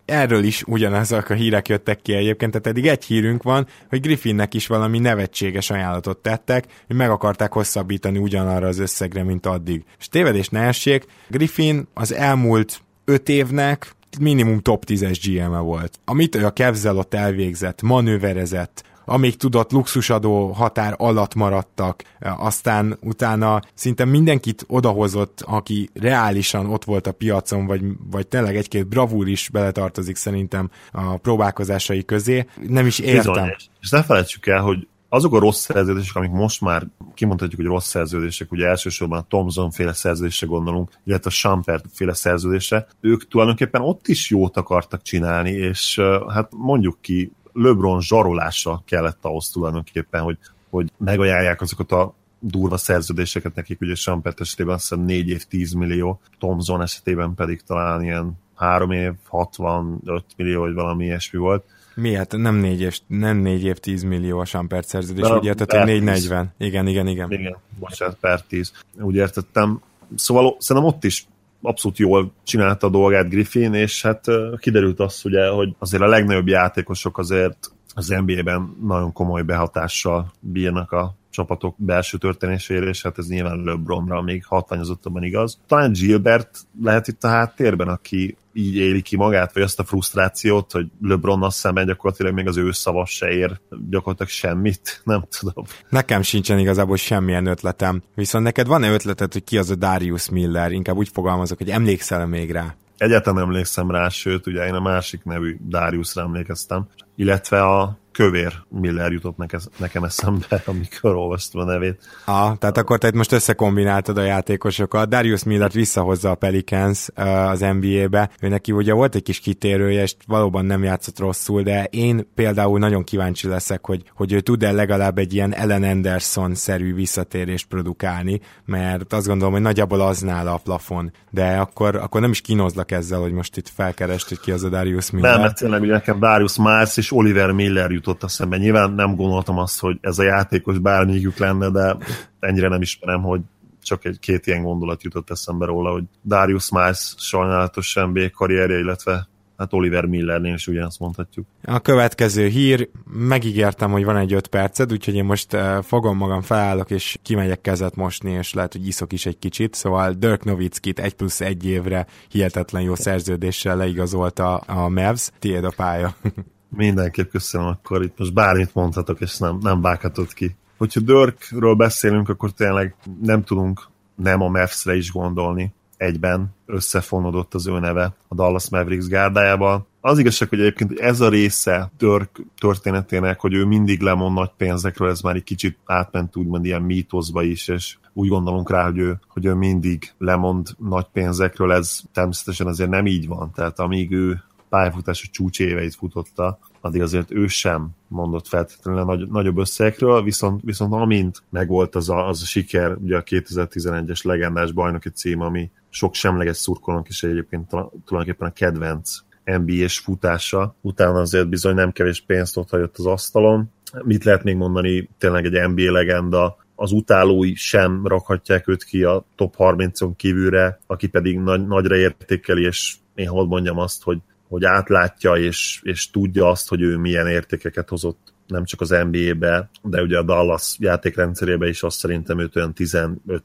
erről is ugyanazok a hírek jöttek ki egyébként, tehát eddig egy hírünk van, hogy Griffinnek is valami nevetséges ajánlatot tettek, hogy meg akarták hosszabbítani ugyanarra az összegre, mint addig. És tévedés ne essék, Griffin az elmúlt öt évnek minimum top 10-es GM-e volt. Amit ő a ott elvégzett, manőverezett, amíg tudott luxusadó határ alatt maradtak, aztán utána szinte mindenkit odahozott, aki reálisan ott volt a piacon, vagy, vagy tényleg egy-két bravúr is beletartozik szerintem a próbálkozásai közé. Nem is értem. Bizony. És ne felejtsük el, hogy azok a rossz szerződések, amik most már kimondhatjuk, hogy rossz szerződések, ugye elsősorban a Thomson féle szerződésre gondolunk, illetve a Champert féle szerződésre, ők tulajdonképpen ott is jót akartak csinálni, és hát mondjuk ki, LeBron zsarolása kellett ahhoz tulajdonképpen, hogy, hogy megajánlják azokat a durva szerződéseket nekik, ugye Sampert esetében azt hiszem 4 év 10 millió, Thomson esetében pedig talán ilyen 3 év 65 millió, vagy valami ilyesmi volt. Mi hát nem 4 év, nem 4 év 10 millió a Sampert szerződés, úgy értettem 440. Igen, igen, igen. Igen, bocsánat, per 10. Úgy értettem. Szóval szerintem ott is abszolút jól csinálta a dolgát Griffin, és hát kiderült az, ugye, hogy azért a legnagyobb játékosok azért az NBA-ben nagyon komoly behatással bírnak a csapatok belső történésére, és hát ez nyilván LeBronra még hatványozottabban igaz. Talán Gilbert lehet itt a háttérben, aki így éli ki magát, vagy azt a frusztrációt, hogy LeBronnal szemben gyakorlatilag még az ő szava se ér gyakorlatilag semmit, nem tudom. Nekem sincsen igazából semmilyen ötletem. Viszont neked van-e ötleted, hogy ki az a Darius Miller? Inkább úgy fogalmazok, hogy emlékszel még rá? Egyáltalán emlékszem rá, sőt, ugye én a másik nevű Dariusra emlékeztem, illetve a kövér Miller jutott neke, nekem eszembe, amikor olvastam a nevét. Ah, tehát akkor te most összekombináltad a játékosokat. Darius Millert visszahozza a Pelicans az NBA-be. Ő neki ugye volt egy kis kitérője, és valóban nem játszott rosszul, de én például nagyon kíváncsi leszek, hogy, hogy ő tud-e legalább egy ilyen Ellen Anderson-szerű visszatérést produkálni, mert azt gondolom, hogy nagyjából az nála a plafon. De akkor, akkor nem is kínozlak ezzel, hogy most itt felkerest, hogy ki az a Darius Miller. Nem, mert tényleg nekem Darius Mars és Oliver Miller jut jutott eszembe. Nyilván nem gondoltam azt, hogy ez a játékos bármelyikük lenne, de ennyire nem ismerem, hogy csak egy két ilyen gondolat jutott eszembe róla, hogy Darius Miles sajnálatos NBA karrierje, illetve hát Oliver Millernél is ugyanazt mondhatjuk. A következő hír, megígértem, hogy van egy öt perced, úgyhogy én most uh, fogom magam, felállok, és kimegyek kezet mosni, és lehet, hogy iszok is egy kicsit. Szóval Dirk Nowitzkit egy plusz egy évre hihetetlen jó szerződéssel leigazolta a Mavs. Tiéd a pálya. Mindenképp köszönöm, akkor itt most bármit mondhatok, és nem, nem vághatod ki. Hogyha Dörkről beszélünk, akkor tényleg nem tudunk nem a Mavs-re is gondolni. Egyben összefonódott az ő neve a Dallas Mavericks gárdájával. Az igazság, hogy egyébként ez a része Dörk történetének, hogy ő mindig lemond nagy pénzekről, ez már egy kicsit átment úgymond ilyen mítoszba is, és úgy gondolunk rá, hogy ő, hogy ő mindig lemond nagy pénzekről, ez természetesen azért nem így van. Tehát amíg ő pályafutása csúcs éveit futotta, addig azért ő sem mondott feltétlenül nagy, nagyobb összegekről, viszont, viszont amint megvolt az a, az a siker, ugye a 2011-es legendás bajnoki cím, ami sok semleges szurkolónk is egyébként tulajdonképpen a kedvenc NBA-s futása, utána azért bizony nem kevés pénzt ott hagyott az asztalon. Mit lehet még mondani, tényleg egy NBA legenda, az utálói sem rakhatják őt ki a top 30-on kívülre, aki pedig nagy, nagyra értékeli, és én hadd mondjam azt, hogy hogy átlátja és, és tudja azt, hogy ő milyen értékeket hozott nem csak az NBA-be, de ugye a Dallas játékrendszerébe is azt szerintem őt olyan 15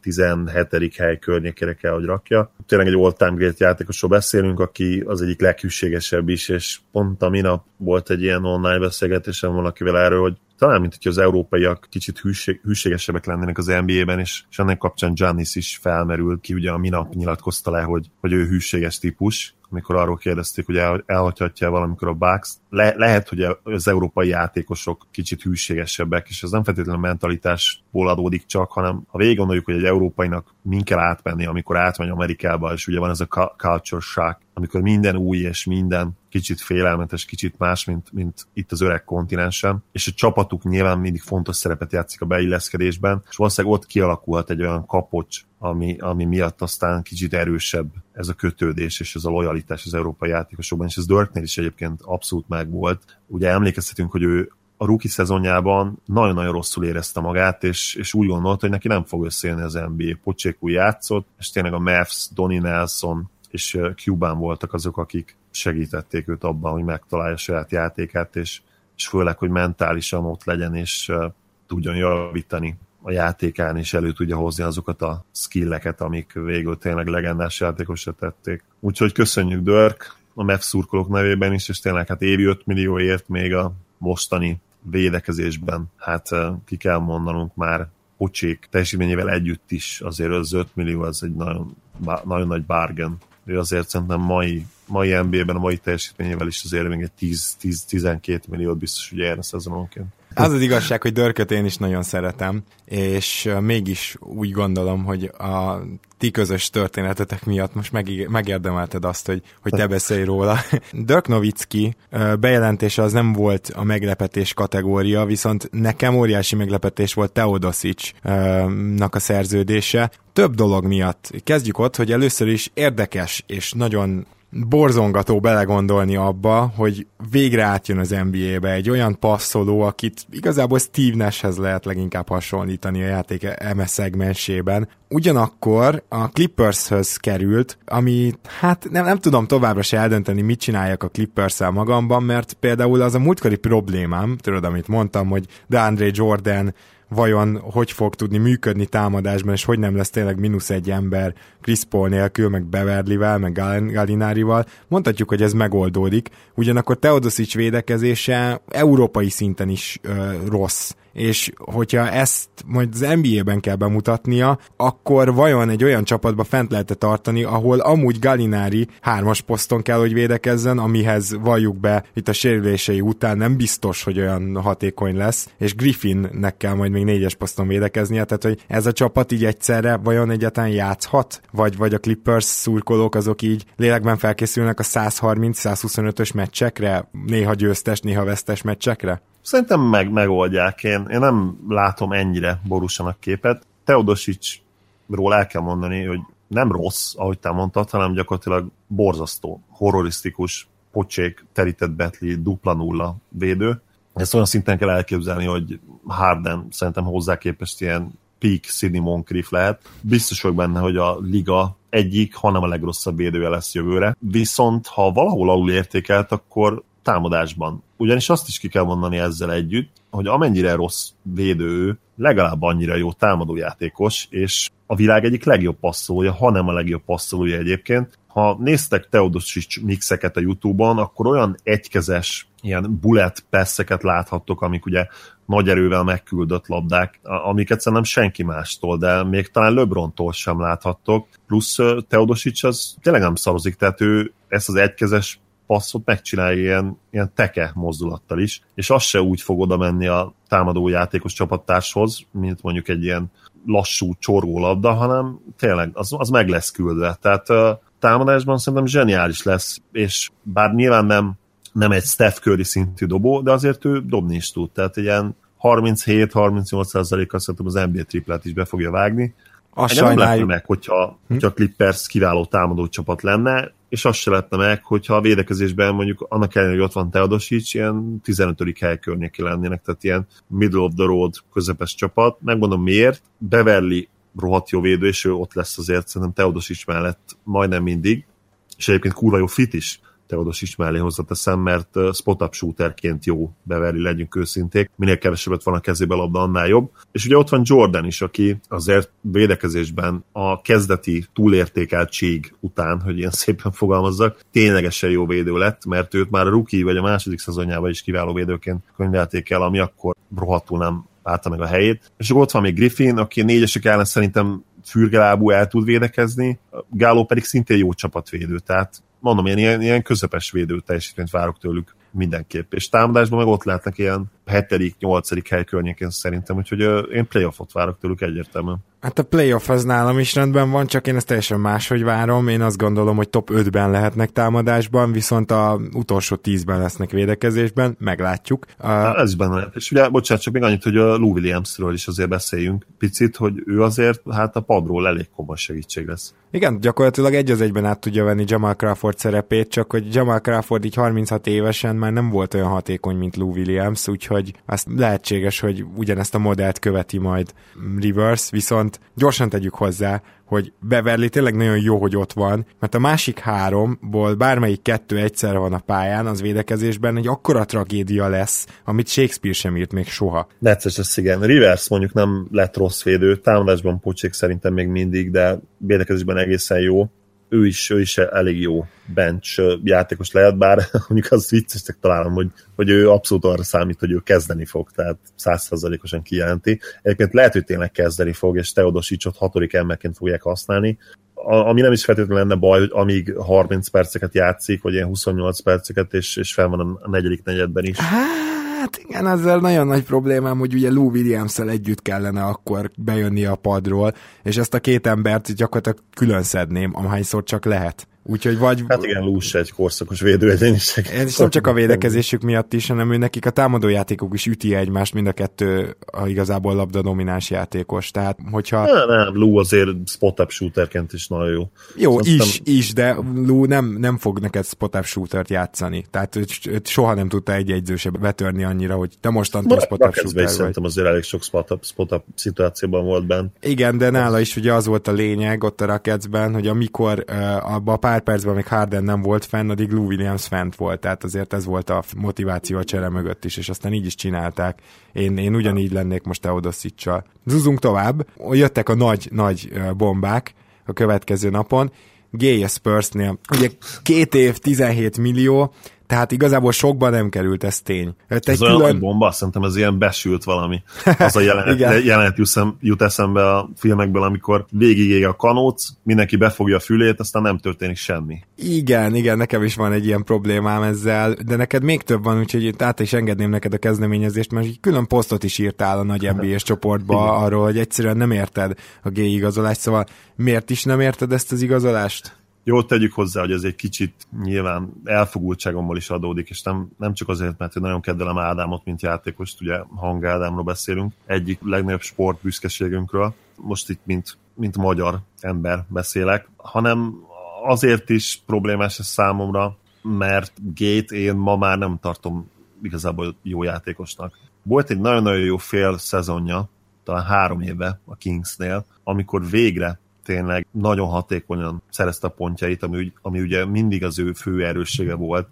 17 hely környékére kell, hogy rakja. Tényleg egy all-time great játékosról beszélünk, aki az egyik leghűségesebb is, és pont a minap volt egy ilyen online beszélgetésem valakivel erről, hogy talán mint hogy az európaiak kicsit hűség, hűségesebbek lennének az NBA-ben, és, és ennek kapcsán Giannis is felmerül ki, ugye a minap nyilatkozta le, hogy, hogy ő hűséges típus, amikor arról kérdezték, hogy el, elhagyhatja valamikor a Bucks. Le, lehet, hogy az európai játékosok kicsit hűségesebbek, és ez nem feltétlenül mentalitásból adódik csak, hanem ha végig gondoljuk, hogy egy európainak min kell átmenni, amikor átmegy Amerikába, és ugye van ez a culture shock, amikor minden új és minden kicsit félelmetes, kicsit más, mint, mint itt az öreg kontinensen, és a csapatuk nyilván mindig fontos szerepet játszik a beilleszkedésben, és valószínűleg ott kialakulhat egy olyan kapocs, ami, ami miatt aztán kicsit erősebb ez a kötődés és ez a lojalitás az európai játékosokban, és ez Dörknél is egyébként abszolút megvolt. Ugye emlékezhetünk, hogy ő a rookie szezonjában nagyon-nagyon rosszul érezte magát, és, és úgy gondolta, hogy neki nem fog összejönni az NBA. Pocsékú játszott, és tényleg a Mavs, Donny Nelson és Cuban voltak azok, akik segítették őt abban, hogy megtalálja a saját játékát, és, és főleg, hogy mentálisan ott legyen, és tudjon javítani a játékán, és elő tudja hozni azokat a skilleket, amik végül tényleg legendás játékosra tették. Úgyhogy köszönjük Dörk a MEF szurkolók nevében is, és tényleg hát évi 5 millióért még a mostani védekezésben, hát ki kell mondanunk már pocsék teljesítményével együtt is azért az 5 millió az egy nagyon, nagyon nagy bargain. Ő azért szerintem mai, mai NBA-ben, a mai teljesítményével is azért még egy 10-12 milliót biztos, hogy érne szezononként. Az az igazság, hogy Dörköt én is nagyon szeretem, és mégis úgy gondolom, hogy a ti közös történetetek miatt most meg, megérdemelted azt, hogy, hogy te beszélj róla. Dirk Nowitzki bejelentése az nem volt a meglepetés kategória, viszont nekem óriási meglepetés volt Teodosic-nak a szerződése. Több dolog miatt. Kezdjük ott, hogy először is érdekes és nagyon borzongató belegondolni abba, hogy végre átjön az NBA-be egy olyan passzoló, akit igazából Steve Nashhez lehet leginkább hasonlítani a játék eme szegmensében. Ugyanakkor a Clippershöz került, ami hát nem, nem tudom továbbra se eldönteni, mit csináljak a clippers magamban, mert például az a múltkori problémám, tudod, amit mondtam, hogy DeAndre Jordan vajon hogy fog tudni működni támadásban, és hogy nem lesz tényleg mínusz egy ember Chris Paul nélkül, meg Beverlyvel, meg Galinárival. Mondhatjuk, hogy ez megoldódik, ugyanakkor Teodosic védekezése európai szinten is ö, rossz és hogyha ezt majd az NBA-ben kell bemutatnia, akkor vajon egy olyan csapatba fent lehet tartani, ahol amúgy Galinári hármas poszton kell, hogy védekezzen, amihez valljuk be itt a sérülései után nem biztos, hogy olyan hatékony lesz, és Griffinnek kell majd még négyes poszton védekeznie, tehát hogy ez a csapat így egyszerre vajon egyáltalán játszhat? Vagy, vagy a Clippers szurkolók azok így lélekben felkészülnek a 130-125-ös meccsekre, néha győztes, néha vesztes meccsekre? Szerintem meg, megoldják. Én, én nem látom ennyire borúsanak képet. Teodosicról el kell mondani, hogy nem rossz, ahogy te mondtad, hanem gyakorlatilag borzasztó, horrorisztikus, pocsék, terített betli, dupla nulla védő. Ezt olyan szinten kell elképzelni, hogy Harden szerintem hozzá képest ilyen peak Sidney Moncrief lehet. Biztos vagyok benne, hogy a liga egyik, hanem a legrosszabb védője lesz jövőre. Viszont ha valahol alul értékelt, akkor támadásban. Ugyanis azt is ki kell mondani ezzel együtt, hogy amennyire rossz védő, legalább annyira jó támadójátékos, és a világ egyik legjobb passzolója, hanem a legjobb passzolója egyébként. Ha néztek Teodosic mixeket a Youtube-on, akkor olyan egykezes ilyen bullet passzeket láthattok, amik ugye nagy erővel megküldött labdák, amiket szerintem senki mástól, de még talán LeBrontól sem láthattok. Plusz Teodosic az tényleg nem szarozik, tehát ő ezt az egykezes passzot megcsinálja ilyen, ilyen teke mozdulattal is, és az se úgy fog oda menni a támadó játékos csapattárshoz, mint mondjuk egy ilyen lassú labda, hanem tényleg az, az meg lesz küldve. Tehát támadásban szerintem zseniális lesz, és bár nyilván nem, nem egy Steph Curry szintű dobó, de azért ő dobni is tud. Tehát ilyen 37-38%-kal szerintem az NBA triplát is be fogja vágni. Azt sajnáljuk. Nem meg, hogyha, hm? hogyha a Clippers kiváló támadó csapat lenne, és azt se lehetne meg, hogyha a védekezésben mondjuk annak ellenére, hogy ott van Teodosic, ilyen 15. hely környéki lennének, tehát ilyen middle of the road közepes csapat. Megmondom miért, Beverly rohadt jó védő, és ő ott lesz azért szerintem Teodosic mellett majdnem mindig, és egyébként kurva jó fit is. Teodos is mellé hozzáteszem, mert spot-up shooterként jó Beverly, legyünk őszinték. Minél kevesebbet van a kezébe labda, annál jobb. És ugye ott van Jordan is, aki azért védekezésben a kezdeti túlértékeltség után, hogy ilyen szépen fogalmazzak, ténylegesen jó védő lett, mert őt már a rookie vagy a második szezonjában is kiváló védőként könyvelték el, ami akkor rohadtul nem állta meg a helyét. És akkor ott van még Griffin, aki négyesek ellen szerintem fürgelábú el tud védekezni, Gáló pedig szintén jó csapatvédő, tehát mondom, ilyen, ilyen, közepes védő teljesítményt várok tőlük mindenképp. És támadásban meg ott lehetnek ilyen 7 8 hely környékén szerintem, úgyhogy én playoffot várok tőlük egyértelműen. Hát a playoff az nálam is rendben van, csak én ezt teljesen máshogy várom. Én azt gondolom, hogy top 5-ben lehetnek támadásban, viszont a utolsó 10-ben lesznek védekezésben, meglátjuk. Uh, ez benne lehet. És ugye, bocsánat, csak még annyit, hogy a Lou Williamsről is azért beszéljünk picit, hogy ő azért hát a padról elég komoly segítség lesz. Igen, gyakorlatilag egy az egyben át tudja venni Jamal Crawford szerepét, csak hogy Jamal Crawford így 36 évesen már nem volt olyan hatékony, mint Lou Williams, úgyhogy azt lehetséges, hogy ugyanezt a modellt követi majd Rivers, viszont gyorsan tegyük hozzá, hogy Beverly tényleg nagyon jó, hogy ott van, mert a másik háromból bármelyik kettő egyszerre van a pályán, az védekezésben egy akkora tragédia lesz, amit Shakespeare sem írt még soha. Necces ez igen. Rivers mondjuk nem lett rossz védő, támadásban pocsék szerintem még mindig, de védekezésben egészen jó ő is, ő is elég jó bench játékos lehet, bár mondjuk az viccesnek találom, hogy, hogy ő abszolút arra számít, hogy ő kezdeni fog, tehát százszerzalékosan kijelenti. Egyébként lehet, hogy tényleg kezdeni fog, és Teodosicsot hatodik emberként fogják használni, ami nem is feltétlenül lenne baj, hogy amíg 30 perceket játszik, vagy ilyen 28 perceket, és, és fel van a negyedik negyedben is. Hát igen, ezzel nagyon nagy problémám, hogy ugye Lou williams együtt kellene akkor bejönni a padról, és ezt a két embert gyakorlatilag külön szedném, amhányszor csak lehet. Úgyhogy vagy... Hát igen, Lús egy korszakos védőegyéniség. És nem csak a védekezésük miatt is, hanem ő nekik a támadójátékok is üti egymást, mind a kettő a igazából labda domináns játékos. Tehát, hogyha... Nem, nem, Lou azért spot-up shooterként is nagyon jó. Jó, Azt is, nem... is, de Lou nem, nem fog neked spot-up shootert játszani. Tehát őt, őt soha nem tudta egy egyzőse betörni annyira, hogy te mostantól spot-up shooter vagy. Szerintem azért elég sok spot-up, spot-up szituációban volt benne. Igen, de nála is ugye az volt a lényeg ott a Rocketsben, hogy amikor uh, abba a pár percben még Harden nem volt fenn, addig Lou Williams fent volt, tehát azért ez volt a motiváció a csere mögött is, és aztán így is csinálták. Én, én ugyanígy lennék most Teodosicsal. Zuzunk tovább, jöttek a nagy, nagy bombák a következő napon, Gay Spursnél. Ugye két év, 17 millió, tehát igazából sokba nem került, ez tény. Hát ez külön... olyan bomba, szerintem ez ilyen besült valami. Az a jelenet, jelenet jut eszembe a filmekből, amikor végigég a kanóc, mindenki befogja a fülét, aztán nem történik semmi. Igen, igen, nekem is van egy ilyen problémám ezzel, de neked még több van, úgyhogy át is engedném neked a kezdeményezést, mert egy külön posztot is írtál a nagy NBA-s csoportba igen. arról, hogy egyszerűen nem érted a gay igazolást, szóval miért is nem érted ezt az igazolást? Jó, tegyük hozzá, hogy ez egy kicsit nyilván elfogultságommal is adódik, és nem, nem csak azért, mert én nagyon kedvelem Ádámot, mint játékost, ugye Hang Ádámról beszélünk, egyik legnagyobb sport büszkeségünkről, most itt mint, mint magyar ember beszélek, hanem azért is problémás ez számomra, mert Gate én ma már nem tartom igazából jó játékosnak. Volt egy nagyon-nagyon jó fél szezonja, talán három éve a Kingsnél, amikor végre tényleg nagyon hatékonyan szerezte a pontjait, ami, ami ugye mindig az ő fő erőssége volt,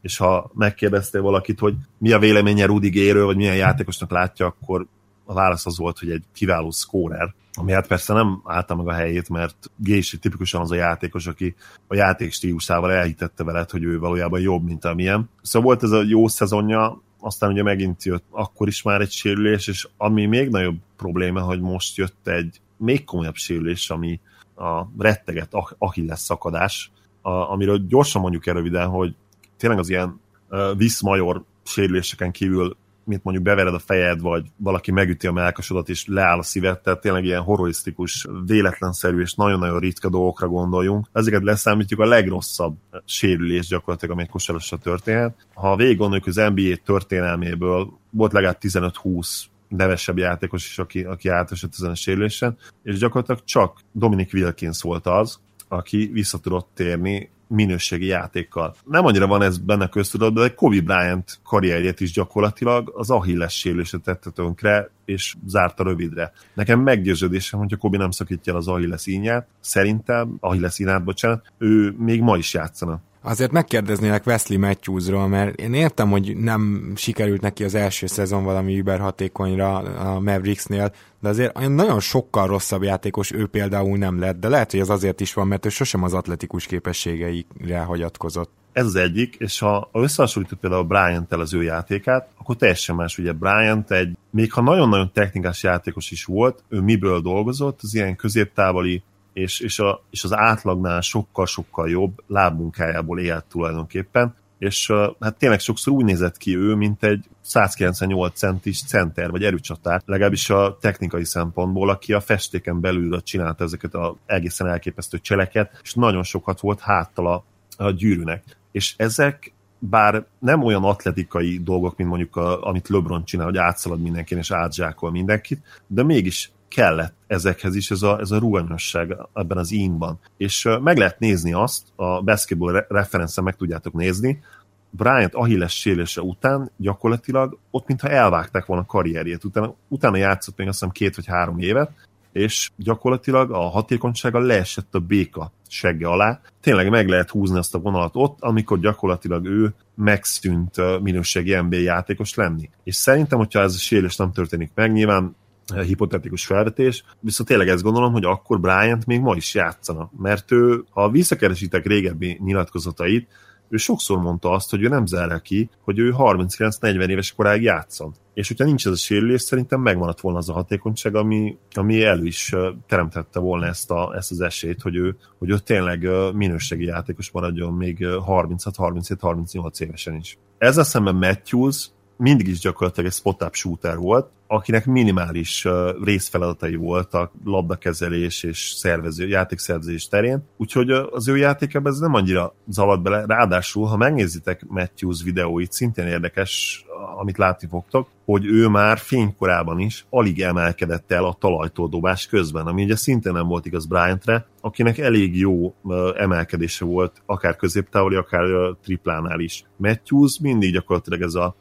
és ha megkérdeztél valakit, hogy mi a véleménye Rudi Géről, vagy milyen játékosnak látja, akkor a válasz az volt, hogy egy kiváló scorer, ami hát persze nem állta meg a helyét, mert Gési tipikusan az a játékos, aki a játék stílusával elhitette veled, hogy ő valójában jobb, mint amilyen. Szóval volt ez a jó szezonja, aztán ugye megint jött akkor is már egy sérülés, és ami még nagyobb probléma, hogy most jött egy még komolyabb sérülés, ami a retteget Achilles szakadás, a, amiről gyorsan mondjuk el röviden, hogy tényleg az ilyen uh, viszmajor sérüléseken kívül, mint mondjuk bevered a fejed, vagy valaki megüti a melkasodat, és leáll a szíved, tehát tényleg ilyen horrorisztikus, véletlenszerű és nagyon-nagyon ritka dolgokra gondoljunk. Ezeket leszámítjuk a legrosszabb sérülés gyakorlatilag, ami egy kosarasra történhet. Ha végig gondoljuk az NBA történelméből, volt legalább 15-20 nevesebb játékos is, aki, aki átesett ezen a sérülésen, és gyakorlatilag csak Dominic Wilkins volt az, aki vissza tudott térni minőségi játékkal. Nem annyira van ez benne köztudatban, de Kobe Bryant karrierjét is gyakorlatilag az Achilles sérülése tette tönkre, és zárta rövidre. Nekem meggyőződésem, hogyha Kobe nem szakítja el az Achilles ínyát, szerintem, Achilles ínát, bocsánat, ő még ma is játszana azért megkérdeznélek Wesley Matthewsról, mert én értem, hogy nem sikerült neki az első szezon valami überhatékonyra a Mavericksnél, de azért nagyon sokkal rosszabb játékos ő például nem lett, de lehet, hogy ez azért is van, mert ő sosem az atletikus képességeire hagyatkozott. Ez az egyik, és ha összehasonlítjuk például Bryant el az ő játékát, akkor teljesen más. Ugye Bryant egy, még ha nagyon-nagyon technikás játékos is volt, ő miből dolgozott, az ilyen középtávoli és, és, a, és az átlagnál sokkal-sokkal jobb lábmunkájából élt tulajdonképpen, és hát tényleg sokszor úgy nézett ki ő, mint egy 198 centis center, vagy erőcsatár, legalábbis a technikai szempontból, aki a festéken belül csinálta ezeket a egészen elképesztő cseleket, és nagyon sokat volt háttal a, a gyűrűnek. És ezek bár nem olyan atletikai dolgok, mint mondjuk a, amit LeBron csinál, hogy átszalad mindenkin és átzsákol mindenkit, de mégis kellett ezekhez is ez a, ez a ruhanyosság ebben az ínban. És meg lehet nézni azt, a basketball referencen meg tudjátok nézni, Bryant Achilles sélése után gyakorlatilag ott mintha elvágták volna a karrierjét. Utána, utána játszott még azt hiszem két vagy három évet, és gyakorlatilag a hatékonysága leesett a béka segge alá. Tényleg meg lehet húzni azt a vonalat ott, amikor gyakorlatilag ő megszűnt minőségi NBA játékos lenni. És szerintem, hogyha ez a sérülés nem történik meg, nyilván hipotetikus felvetés, viszont tényleg ezt gondolom, hogy akkor Bryant még ma is játszana, mert ő, ha visszakeresítek régebbi nyilatkozatait, ő sokszor mondta azt, hogy ő nem zárja ki, hogy ő 39-40 éves koráig játszon. És hogyha nincs ez a sérülés, szerintem megmaradt volna az a hatékonyság, ami, ami elő is teremtette volna ezt, a, ezt az esélyt, hogy ő, hogy ő tényleg minőségi játékos maradjon még 36-37-38 évesen is. Ezzel szemben Matthews mindig is gyakorlatilag egy spot-up shooter volt, akinek minimális részfeladatai voltak labdakezelés és szervező, játékszervezés terén, úgyhogy az ő játékában ez nem annyira zavart bele, ráadásul, ha megnézitek Matthews videóit, szintén érdekes, amit látni fogtok, hogy ő már fénykorában is alig emelkedett el a talajtól dobás közben, ami ugye szintén nem volt igaz Bryantre, akinek elég jó emelkedése volt, akár középtávoli, akár triplánál is. Matthews mindig gyakorlatilag ez a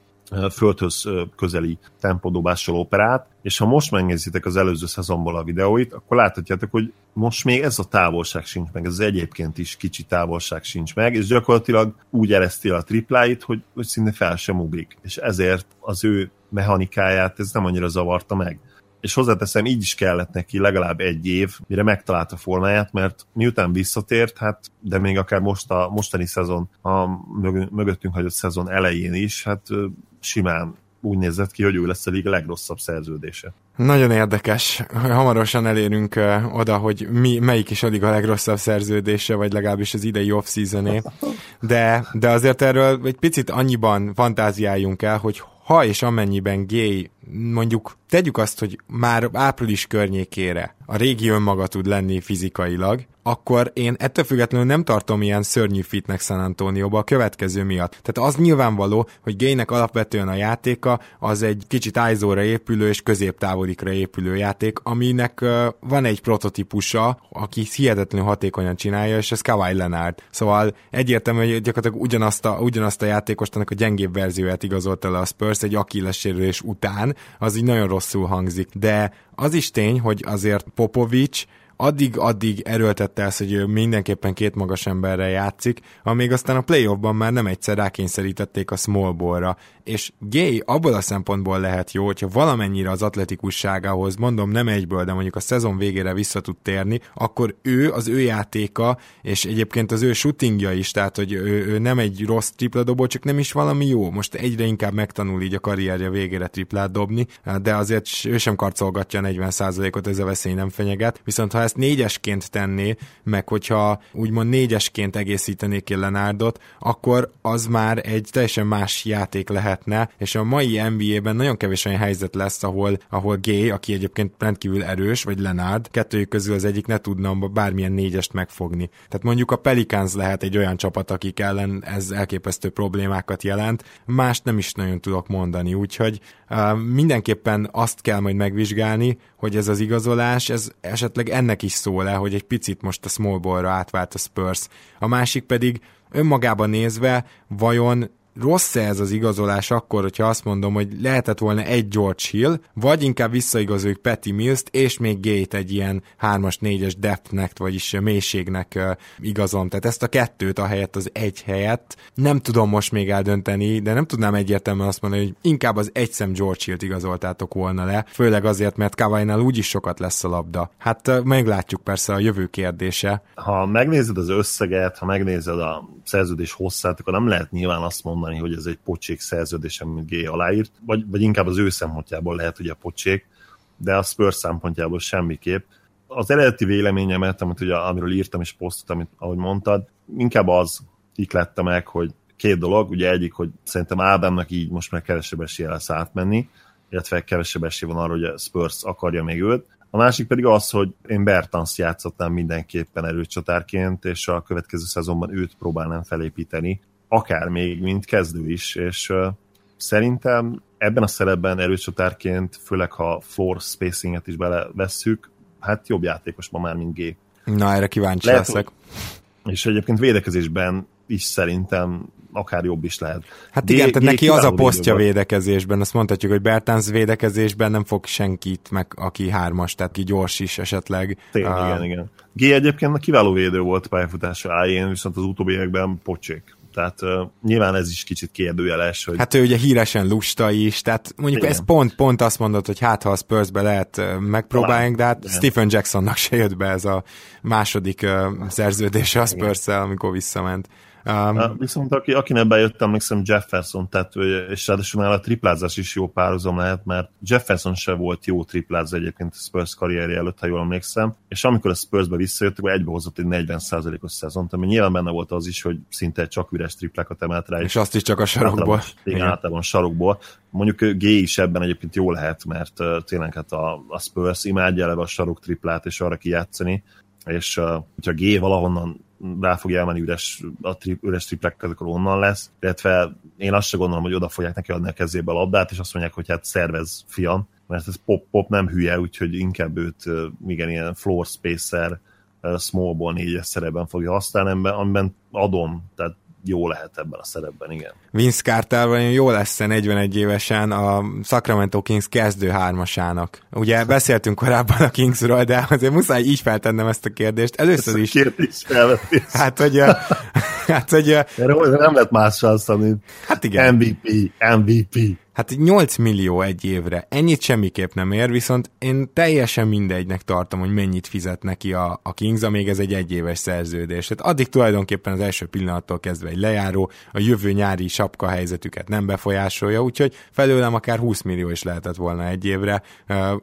földhöz közeli tempodobással operált, és ha most megnézitek az előző szezonból a videóit, akkor láthatjátok, hogy most még ez a távolság sincs meg, ez egyébként is kicsi távolság sincs meg, és gyakorlatilag úgy ereszti a tripláit, hogy, hogy szinte fel sem ugrik, és ezért az ő mechanikáját ez nem annyira zavarta meg. És hozzáteszem, így is kellett neki legalább egy év, mire megtalálta formáját, mert miután visszatért, hát de még akár most a mostani szezon, a mögöttünk hagyott szezon elején is, hát simán úgy nézett ki, hogy ő lesz a liga legrosszabb szerződése. Nagyon érdekes. Hamarosan elérünk oda, hogy mi, melyik is addig a legrosszabb szerződése, vagy legalábbis az idei off seasoné. De, de azért erről egy picit annyiban fantáziáljunk el, hogy ha és amennyiben gay, mondjuk tegyük azt, hogy már április környékére a régi önmaga tud lenni fizikailag, akkor én ettől függetlenül nem tartom ilyen szörnyű fitnek San Antonio-ba a következő miatt. Tehát az nyilvánvaló, hogy Gaynek alapvetően a játéka az egy kicsit ájzóra épülő és középtávolikra épülő játék, aminek uh, van egy prototípusa, aki hihetetlenül hatékonyan csinálja, és ez Kawhi Leonard. Szóval egyértelmű, hogy gyakorlatilag ugyanazt a, ugyanazt a játékost, annak a gyengébb verzióját igazolta le a Spurs egy Achilles sérülés után, az így nagyon rosszul hangzik. De az is tény, hogy azért Popovics addig-addig erőltette ezt, hogy ő mindenképpen két magas emberrel játszik, amíg aztán a playoffban már nem egyszer rákényszerítették a small ballra. És Gay abból a szempontból lehet jó, hogyha valamennyire az atletikusságához, mondom nem egyből, de mondjuk a szezon végére vissza tud térni, akkor ő, az ő játéka, és egyébként az ő shootingja is, tehát hogy ő, ő nem egy rossz tripla dobó, csak nem is valami jó. Most egyre inkább megtanul így a karrierje végére triplát dobni, de azért ő sem karcolgatja a 40%-ot, ez a veszély nem fenyeget. Viszont ha ezt négyesként tenné, meg hogyha úgymond négyesként egészítenék ki Lenárdot, akkor az már egy teljesen más játék lehetne, és a mai NBA-ben nagyon kevés olyan helyzet lesz, ahol, ahol Gay, aki egyébként rendkívül erős, vagy Lenard, kettőjük közül az egyik ne tudna bármilyen négyest megfogni. Tehát mondjuk a Pelicans lehet egy olyan csapat, akik ellen ez elképesztő problémákat jelent, mást nem is nagyon tudok mondani, úgyhogy uh, mindenképpen azt kell majd megvizsgálni, hogy ez az igazolás, ez esetleg ennek is szól el, hogy egy picit most a small ballra átvált a Spurs. A másik pedig önmagában nézve vajon rossz ez az igazolás akkor, hogyha azt mondom, hogy lehetett volna egy George Hill, vagy inkább visszaigazoljuk Petty Mills-t, és még Gate egy ilyen 3-as, 4-es depthnek, vagyis mélységnek igazolom. Tehát ezt a kettőt a helyett az egy helyett nem tudom most még eldönteni, de nem tudnám egyértelműen azt mondani, hogy inkább az egy szem George Hill-t igazoltátok volna le, főleg azért, mert Kavainál úgyis sokat lesz a labda. Hát meglátjuk persze a jövő kérdése. Ha megnézed az összeget, ha megnézed a szerződés hosszát, akkor nem lehet nyilván azt mondani, hogy ez egy pocsék szerződés, amit G aláírt, vagy, vagy inkább az ő szempontjából lehet ugye pocsék, de a Spurs szempontjából semmiképp. Az eredeti véleményemet, amit ugye, amiről írtam és posztot, amit, ahogy mondtad, inkább az iklette meg, hogy két dolog, ugye egyik, hogy szerintem Ádámnak így most már kevesebb esélye lesz átmenni, illetve kevesebb esély van arra, hogy a Spurs akarja még őt, a másik pedig az, hogy én Bertans játszottam mindenképpen erőcsatárként, és a következő szezonban őt próbálnám felépíteni, akár még, mint kezdő is, és uh, szerintem ebben a szerepben erőcsatárként, főleg ha floor spacinget is belevesszük, hát jobb játékos ma már, mint G. Na, erre kíváncsi Lehet, leszek. Hogy, és egyébként védekezésben is szerintem akár jobb is lehet. Hát igen, tehát neki az a posztja védekezésben, azt mondhatjuk, hogy Bertans védekezésben nem fog senkit, meg aki hármas, tehát ki gyors is esetleg. Tényleg, uh, igen, igen. G egyébként kiváló védő volt pályafutása ájén, viszont az utóbbi években pocsék. Tehát uh, nyilván ez is kicsit kérdőjeles. Hogy... Hát ő ugye híresen lusta is, tehát mondjuk Igen. ez pont, pont azt mondod, hogy hát ha a Spursbe lehet megpróbáljunk, de hát Igen. Stephen Jacksonnak se jött be ez a második uh, szerződése a spurs amikor visszament. Um, Viszont aki, akinek bejöttem, emlékszem Jefferson, tehát, és ráadásul már a triplázás is jó párhuzam lehet, mert Jefferson se volt jó tripláz egyébként a Spurs karrierje előtt, ha jól emlékszem, és amikor a Spursbe visszajött, akkor egybehozott egy 40%-os szezont, ami nyilván benne volt az is, hogy szinte csak üres triplákat emelt rá. És azt is csak a sarokból. Általában, igen, általában sarokból. Mondjuk G is ebben egyébként jó lehet, mert tényleg hát a, a Spurs imádja eleve a sarok triplát és arra kijátszani, és uh, hogyha G valahonnan rá fogja elmenni üres, a tri, üres triplekkel, akkor onnan lesz, illetve én azt sem gondolom, hogy oda fogják neki adni a kezébe a labdát, és azt mondják, hogy hát szervez fiam, mert ez pop-pop nem hülye, úgyhogy inkább őt igen, ilyen floor spacer, smallból négyes szerepben fogja használni, amiben adom, tehát jó lehet ebben a szerepben, igen. Vince Carter jó lesz 41 évesen a Sacramento Kings kezdő hármasának. Ugye beszéltünk korábban a Kingsről, de azért muszáj így feltennem ezt a kérdést. Először is... Kérdés Hát, hogy... Hát, hogy... Erre nem lehet más Hát igen. MVP, MVP. Hát 8 millió egy évre, ennyit semmiképp nem ér, viszont én teljesen mindegynek tartom, hogy mennyit fizet neki a, a Kings, amíg ez egy egyéves szerződés. Tehát addig tulajdonképpen az első pillanattól kezdve egy lejáró, a jövő nyári sapka helyzetüket nem befolyásolja, úgyhogy felőlem akár 20 millió is lehetett volna egy évre,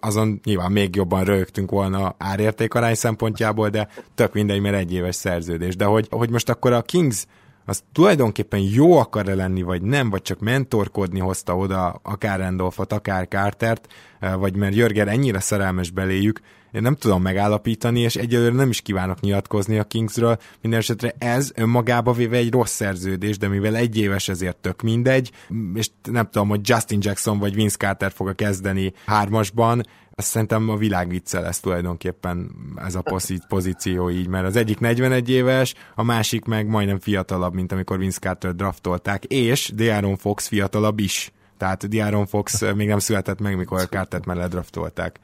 azon nyilván még jobban rögtünk volna árértékarány szempontjából, de tök mindegy, mert egy éves szerződés. De hogy, hogy most akkor a Kings az tulajdonképpen jó akar-e lenni, vagy nem, vagy csak mentorkodni hozta oda akár Randolphot, akár Cartert, vagy mert Jörger ennyire szerelmes beléjük, én nem tudom megállapítani, és egyelőre nem is kívánok nyilatkozni a Kingsről. Mindenesetre ez önmagába véve egy rossz szerződés, de mivel egy éves ezért tök mindegy, és nem tudom, hogy Justin Jackson vagy Vince Carter fog kezdeni hármasban, azt szerintem a világ vicce lesz tulajdonképpen ez a pozíció így, mert az egyik 41 éves, a másik meg majdnem fiatalabb, mint amikor Vince Carter draftolták, és De'Aaron Fox fiatalabb is. Tehát De'Aaron Fox még nem született meg, mikor Cartert már ledraftolták.